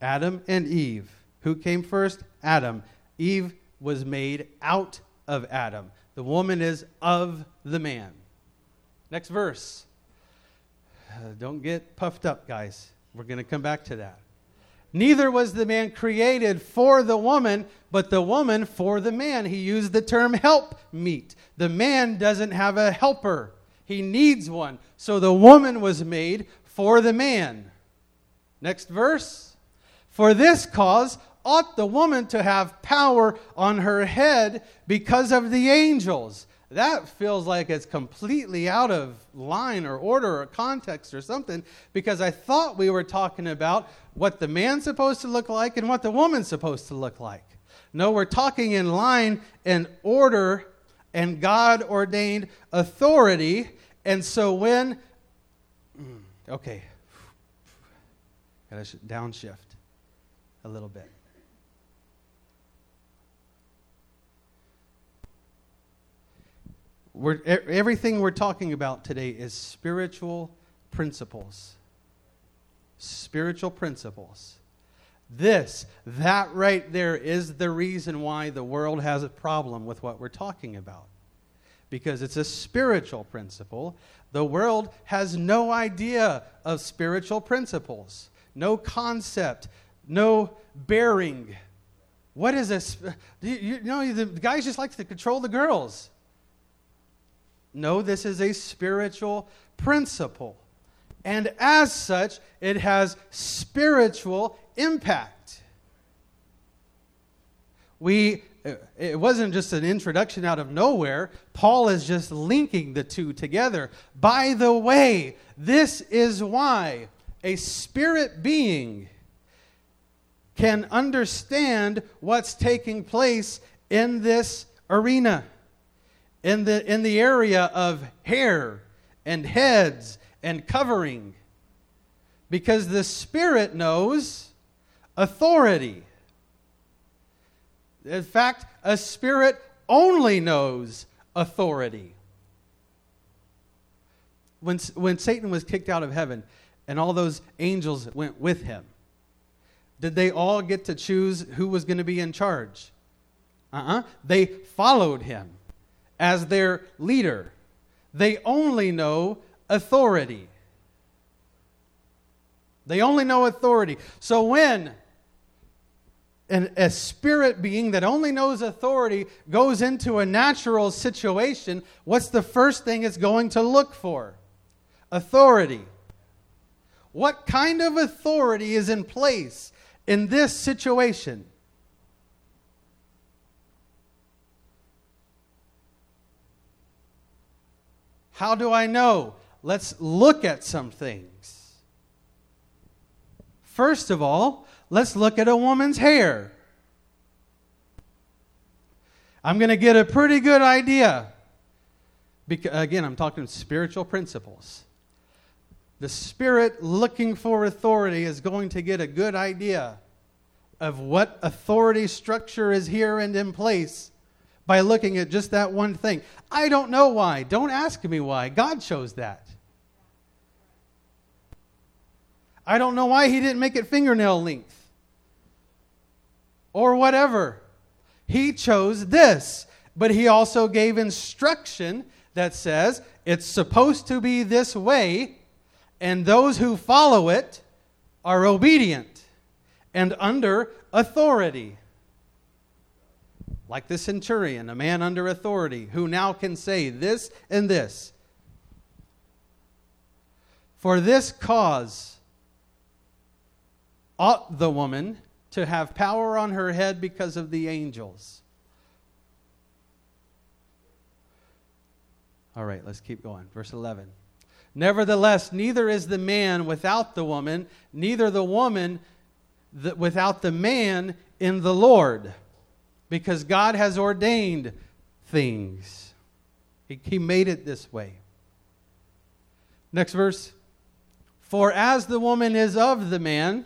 Adam and Eve. Who came first? Adam. Eve was made out of Adam. The woman is of the man. Next verse. Don't get puffed up, guys. We're going to come back to that. Neither was the man created for the woman, but the woman for the man. He used the term help meet. The man doesn't have a helper, he needs one. So the woman was made for the man. Next verse. For this cause ought the woman to have power on her head because of the angels. That feels like it's completely out of line or order or context or something because I thought we were talking about what the man's supposed to look like and what the woman's supposed to look like. No, we're talking in line and order and God ordained authority. And so when, okay, gotta downshift a little bit. We're, everything we're talking about today is spiritual principles. Spiritual principles. This, that right there is the reason why the world has a problem with what we're talking about. Because it's a spiritual principle. The world has no idea of spiritual principles, no concept, no bearing. What is this? You, know, the guys just like to control the girls. No, this is a spiritual principle. And as such, it has spiritual impact. We it wasn't just an introduction out of nowhere. Paul is just linking the two together. By the way, this is why a spirit being can understand what's taking place in this arena in the, in the area of hair and heads and covering because the Spirit knows authority. In fact, a spirit only knows authority. When, when Satan was kicked out of heaven and all those angels went with him, did they all get to choose who was going to be in charge? Uh uh-uh. uh They followed him as their leader. They only know authority. They only know authority. So when and a spirit being that only knows authority goes into a natural situation, what's the first thing it's going to look for? Authority. What kind of authority is in place in this situation? How do I know? Let's look at some things. First of all, let's look at a woman's hair. I'm going to get a pretty good idea. Because, again, I'm talking spiritual principles. The spirit looking for authority is going to get a good idea of what authority structure is here and in place by looking at just that one thing. I don't know why. Don't ask me why. God chose that. I don't know why he didn't make it fingernail length or whatever. He chose this, but he also gave instruction that says it's supposed to be this way, and those who follow it are obedient and under authority like the centurion, a man under authority, who now can say this and this. For this cause ought the woman to have power on her head because of the angels. All right, let's keep going. Verse 11. Nevertheless, neither is the man without the woman, neither the woman without the man in the Lord because God has ordained things. He, he made it this way. Next verse. For as the woman is of the man,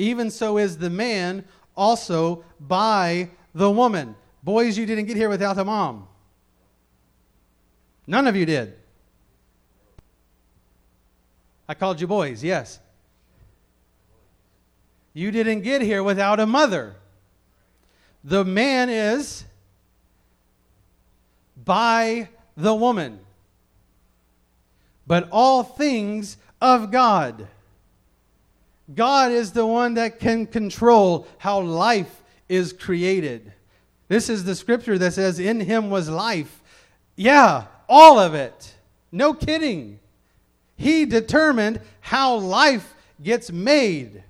even so is the man also by the woman. Boys, you didn't get here without a mom. None of you did. I called you boys, yes. You didn't get here without a mother. The man is by the woman, but all things of God. God is the one that can control how life is created. This is the scripture that says, In him was life. Yeah, all of it. No kidding. He determined how life gets made.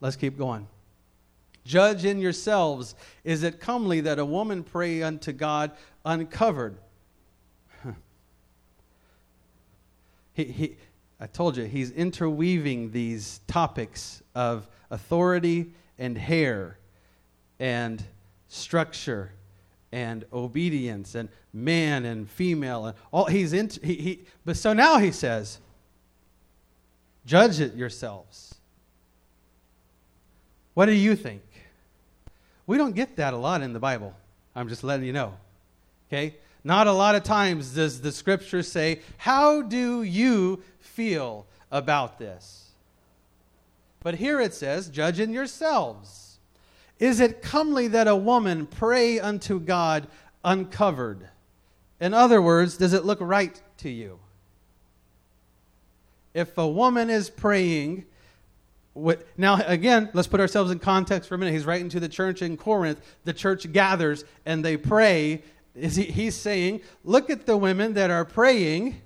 Let's keep going. Judge in yourselves, is it comely that a woman pray unto God uncovered? He, he, I told you, he's interweaving these topics of authority and hair and structure and obedience and man and female and all he's into he, he but so now he says judge it yourselves what do you think we don't get that a lot in the Bible. I'm just letting you know. Okay? Not a lot of times does the scripture say, How do you feel about this? But here it says, Judge in yourselves. Is it comely that a woman pray unto God uncovered? In other words, does it look right to you? If a woman is praying now, again, let's put ourselves in context for a minute. He's writing to the church in Corinth. The church gathers and they pray. Is he, he's saying, look at the women that are praying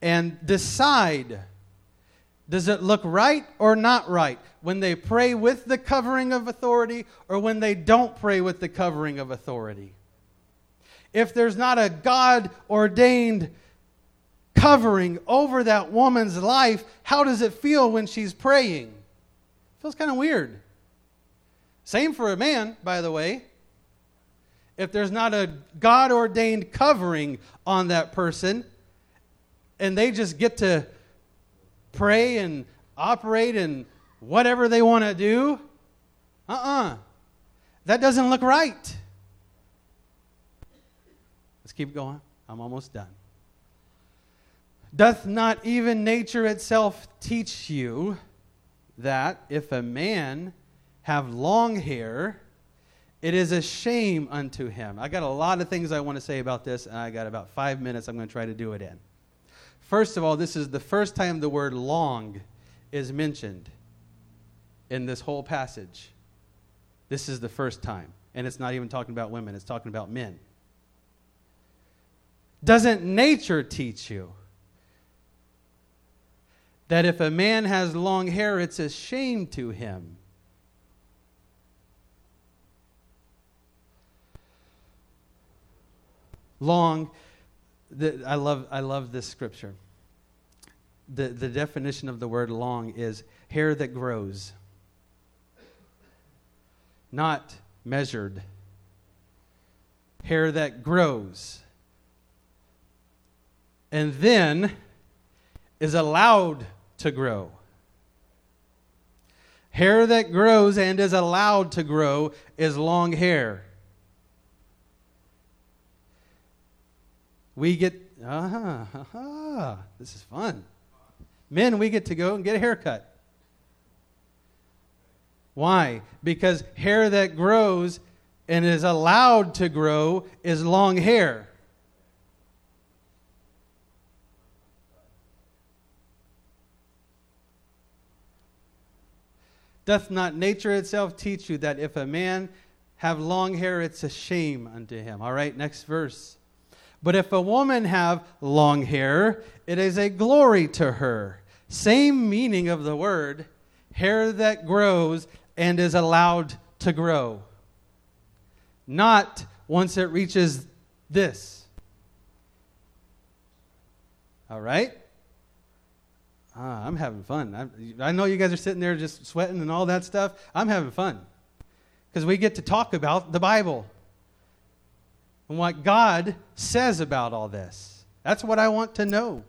and decide does it look right or not right when they pray with the covering of authority or when they don't pray with the covering of authority? If there's not a God ordained covering over that woman's life, how does it feel when she's praying? It Feels kind of weird. Same for a man, by the way. If there's not a God ordained covering on that person, and they just get to pray and operate and whatever they want to do, uh uh-uh. uh. That doesn't look right. Let's keep going. I'm almost done. Doth not even nature itself teach you that if a man have long hair, it is a shame unto him. I got a lot of things I want to say about this, and I got about five minutes I'm going to try to do it in. First of all, this is the first time the word long is mentioned in this whole passage. This is the first time. And it's not even talking about women, it's talking about men. Doesn't nature teach you that if a man has long hair, it's a shame to him? Long, the, I, love, I love this scripture. The, the definition of the word long is hair that grows, not measured. Hair that grows and then is allowed to grow. Hair that grows and is allowed to grow is long hair. We get, ah, uh-huh, uh-huh, this is fun. Men, we get to go and get a haircut. Why? Because hair that grows and is allowed to grow is long hair. Doth not nature itself teach you that if a man have long hair, it's a shame unto him? All right, next verse. But if a woman have long hair, it is a glory to her. Same meaning of the word hair that grows and is allowed to grow. Not once it reaches this. All right? Ah, I'm having fun. I, I know you guys are sitting there just sweating and all that stuff. I'm having fun because we get to talk about the Bible and what God says about all this. That's what I want to know.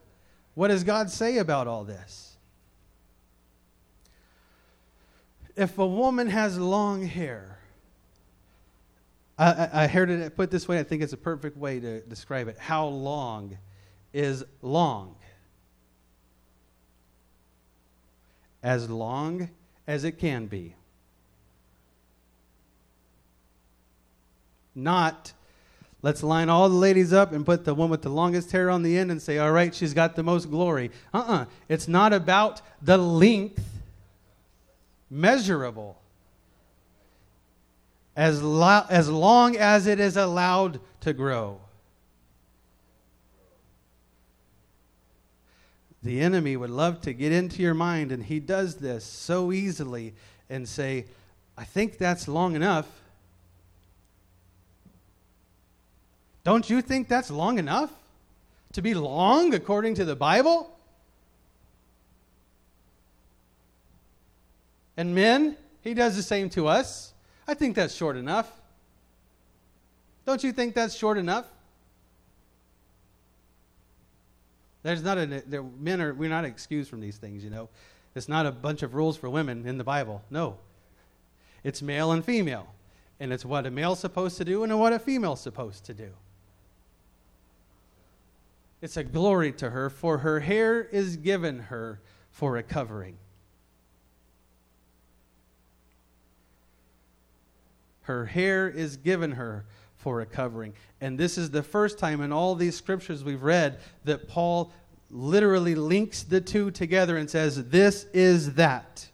What does God say about all this? If a woman has long hair, I, I heard it put this way. I think it's a perfect way to describe it. How long is long? as long as it can be. Not, let's line all the ladies up and put the one with the longest hair on the end and say, all right, she's got the most glory. Uh uh-uh. uh It's not about the length measurable. As, lo- as long as it is allowed to grow. The enemy would love to get into your mind, and he does this so easily and say, I think that's long enough. Don't you think that's long enough? To be long according to the Bible? And men, he does the same to us. I think that's short enough. Don't you think that's short enough? There's not a there, men are we're not excused from these things, you know. It's not a bunch of rules for women in the Bible. No. It's male and female. And it's what a male's supposed to do and what a female's supposed to do. It's a glory to her, for her hair is given her for a covering. Her hair is given her for a covering. And this is the first time in all these scriptures we've read that Paul literally links the two together and says, This is that.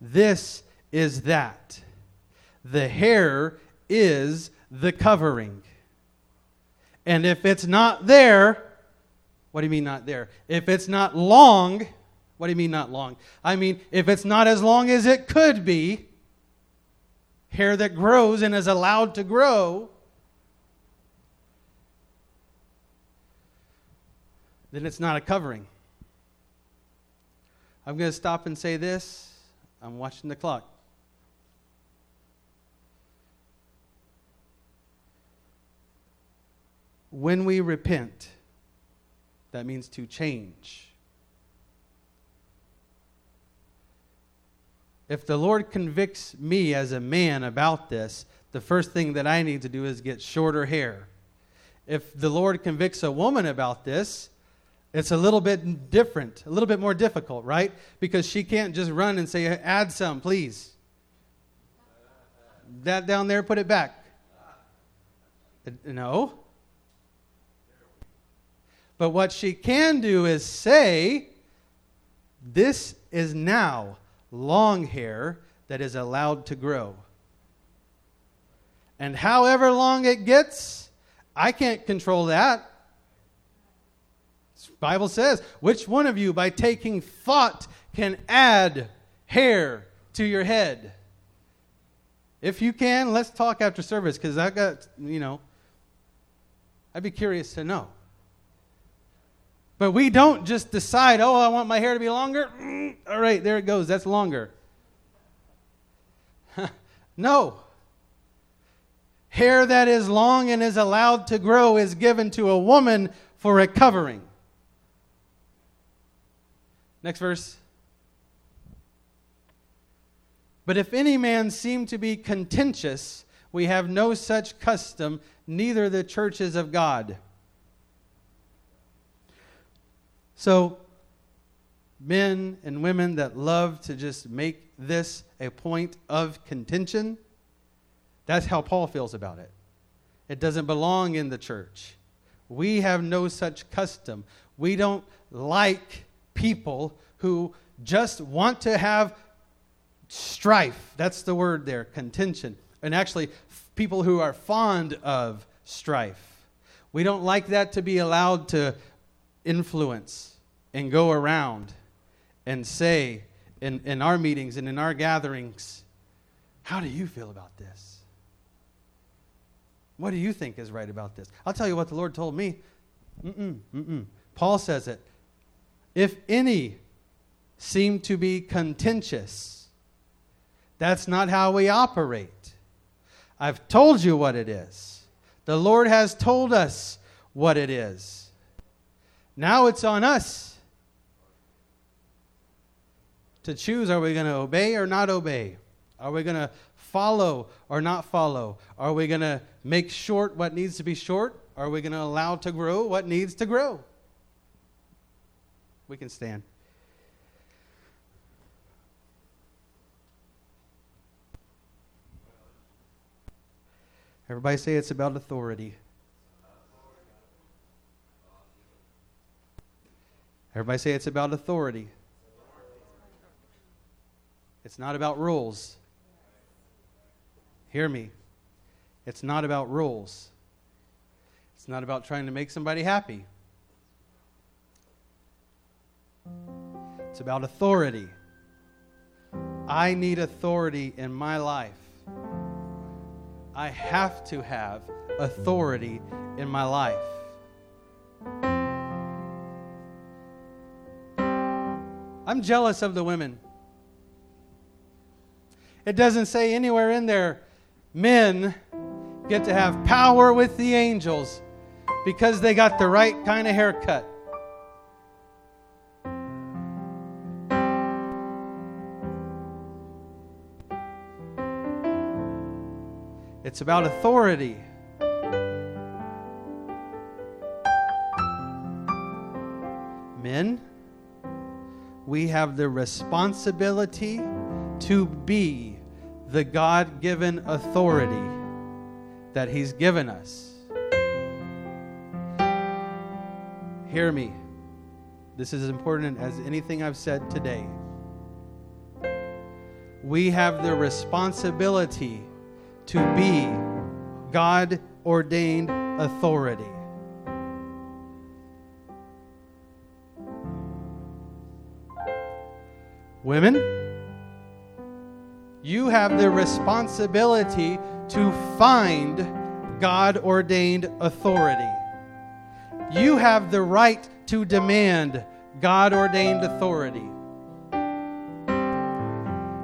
This is that. The hair is the covering. And if it's not there, what do you mean not there? If it's not long, what do you mean not long? I mean, if it's not as long as it could be, hair that grows and is allowed to grow, then it's not a covering. I'm going to stop and say this. I'm watching the clock. When we repent, that means to change. If the Lord convicts me as a man about this, the first thing that I need to do is get shorter hair. If the Lord convicts a woman about this, it's a little bit different, a little bit more difficult, right? Because she can't just run and say, add some, please. That down there, put it back. No. But what she can do is say, This is now long hair that is allowed to grow. And however long it gets, I can't control that. The Bible says, which one of you by taking thought can add hair to your head? If you can, let's talk after service because I got, you know, I'd be curious to know. But we don't just decide, oh, I want my hair to be longer. Mm, all right, there it goes. That's longer. no. Hair that is long and is allowed to grow is given to a woman for a covering. Next verse. But if any man seem to be contentious, we have no such custom, neither the churches of God. So, men and women that love to just make this a point of contention, that's how Paul feels about it. It doesn't belong in the church. We have no such custom. We don't like people who just want to have strife. That's the word there, contention. And actually, people who are fond of strife. We don't like that to be allowed to influence and go around and say in, in our meetings and in our gatherings, How do you feel about this? What do you think is right about this? I'll tell you what the Lord told me. Mm-mm, mm-mm. Paul says it. If any seem to be contentious, that's not how we operate. I've told you what it is. The Lord has told us what it is. Now it's on us to choose are we going to obey or not obey? Are we going to follow or not follow? Are we going to make short what needs to be short? Are we going to allow to grow what needs to grow? We can stand. Everybody say it's about authority. Everybody say it's about authority. It's not about rules. Hear me. It's not about rules. It's not about trying to make somebody happy. It's about authority. I need authority in my life. I have to have authority in my life. I'm jealous of the women. It doesn't say anywhere in there, men get to have power with the angels because they got the right kind of haircut. It's about authority. Men, we have the responsibility to be the God given authority that He's given us. Hear me. This is important as anything I've said today. We have the responsibility to be God ordained authority. Women, you have the responsibility to find God ordained authority. You have the right to demand God ordained authority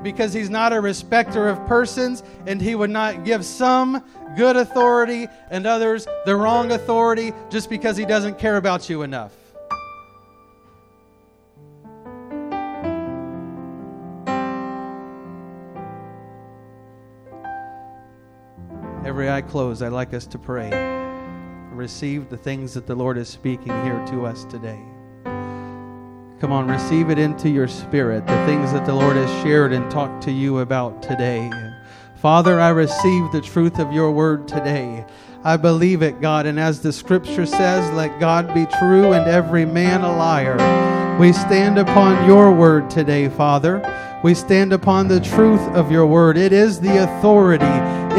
because he's not a respecter of persons and he would not give some good authority and others the wrong authority just because he doesn't care about you enough. Every eye closed, I'd like us to pray. Receive the things that the Lord is speaking here to us today. Come on, receive it into your spirit, the things that the Lord has shared and talked to you about today. Father, I receive the truth of your word today. I believe it, God. And as the scripture says, let God be true and every man a liar. We stand upon your word today, Father. We stand upon the truth of your word. It is the authority,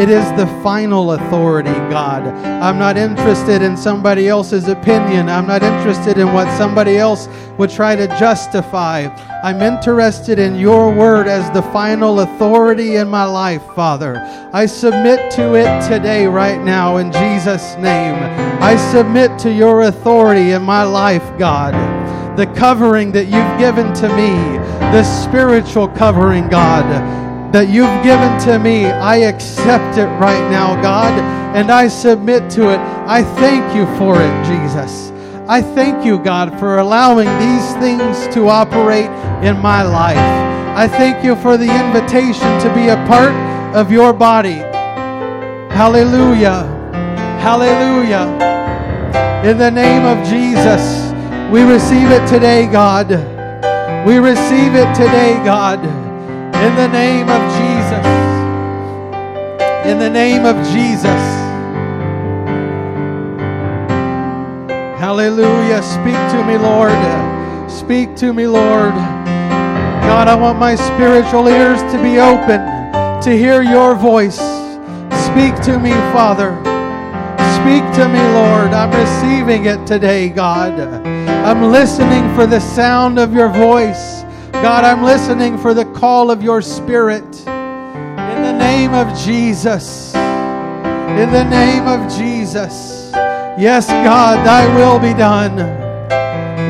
it is the final authority, God. I'm not interested in somebody else's opinion. I'm not interested in what somebody else would try to justify. I'm interested in your word as the final authority in my life, Father. I submit to it today, right now, in Jesus' name. I submit to your authority in my life, God the covering that you've given to me, the spiritual covering, God, that you've given to me. I accept it right now, God, and I submit to it. I thank you for it, Jesus. I thank you, God, for allowing these things to operate in my life. I thank you for the invitation to be a part of your body. Hallelujah. Hallelujah. In the name of Jesus. We receive it today, God. We receive it today, God. In the name of Jesus. In the name of Jesus. Hallelujah. Speak to me, Lord. Speak to me, Lord. God, I want my spiritual ears to be open to hear your voice. Speak to me, Father. Speak to me, Lord. I'm receiving it today, God. I'm listening for the sound of your voice. God, I'm listening for the call of your spirit. In the name of Jesus. In the name of Jesus. Yes, God, thy will be done.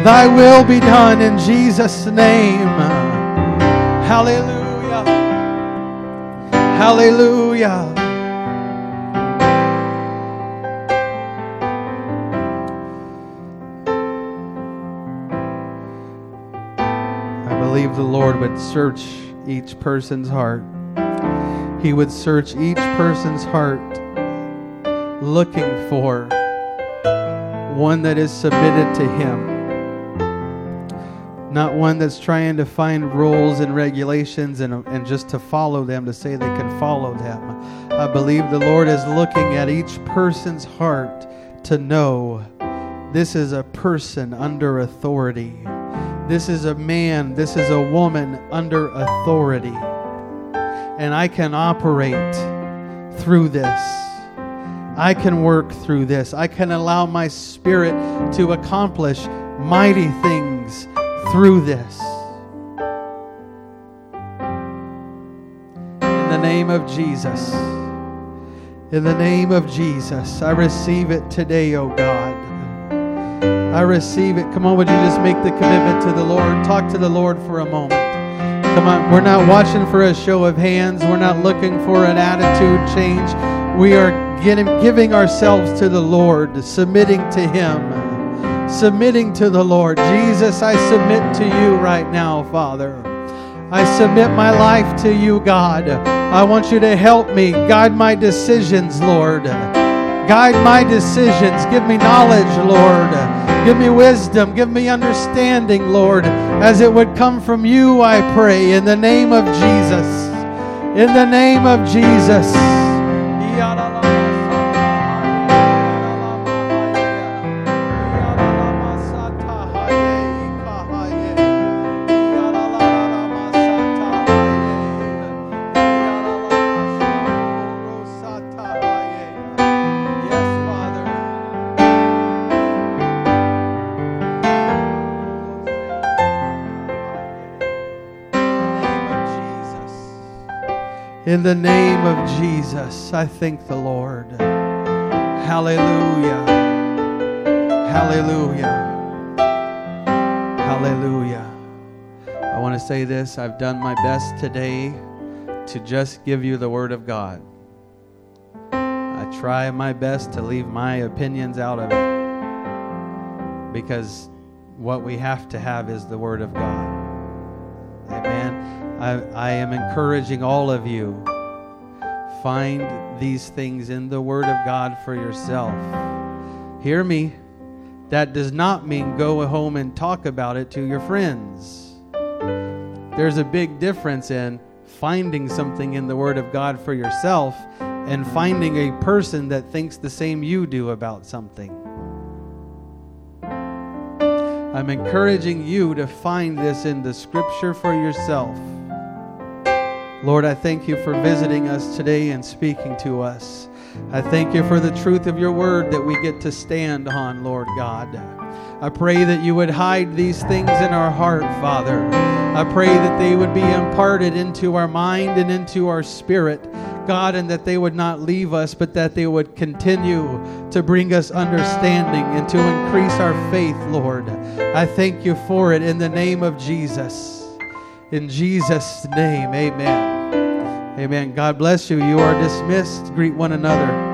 Thy will be done in Jesus' name. Hallelujah. Hallelujah. Would search each person's heart. He would search each person's heart looking for one that is submitted to Him. Not one that's trying to find rules and regulations and, and just to follow them to say they can follow them. I believe the Lord is looking at each person's heart to know this is a person under authority. This is a man, this is a woman under authority. And I can operate through this. I can work through this. I can allow my spirit to accomplish mighty things through this. In the name of Jesus. In the name of Jesus, I receive it today, O oh God. I receive it. Come on, would you just make the commitment to the Lord? Talk to the Lord for a moment. Come on, we're not watching for a show of hands. We're not looking for an attitude change. We are getting, giving ourselves to the Lord, submitting to Him, submitting to the Lord. Jesus, I submit to you right now, Father. I submit my life to you, God. I want you to help me guide my decisions, Lord. Guide my decisions. Give me knowledge, Lord. Give me wisdom. Give me understanding, Lord, as it would come from you, I pray, in the name of Jesus. In the name of Jesus. In the name of Jesus, I thank the Lord. Hallelujah. Hallelujah. Hallelujah. I want to say this I've done my best today to just give you the Word of God. I try my best to leave my opinions out of it because what we have to have is the Word of God. I, I am encouraging all of you find these things in the Word of God for yourself. Hear me. That does not mean go home and talk about it to your friends. There's a big difference in finding something in the Word of God for yourself and finding a person that thinks the same you do about something. I'm encouraging you to find this in the scripture for yourself. Lord, I thank you for visiting us today and speaking to us. I thank you for the truth of your word that we get to stand on, Lord God. I pray that you would hide these things in our heart, Father. I pray that they would be imparted into our mind and into our spirit, God, and that they would not leave us, but that they would continue to bring us understanding and to increase our faith, Lord. I thank you for it in the name of Jesus. In Jesus' name, amen. Amen. God bless you. You are dismissed. Greet one another.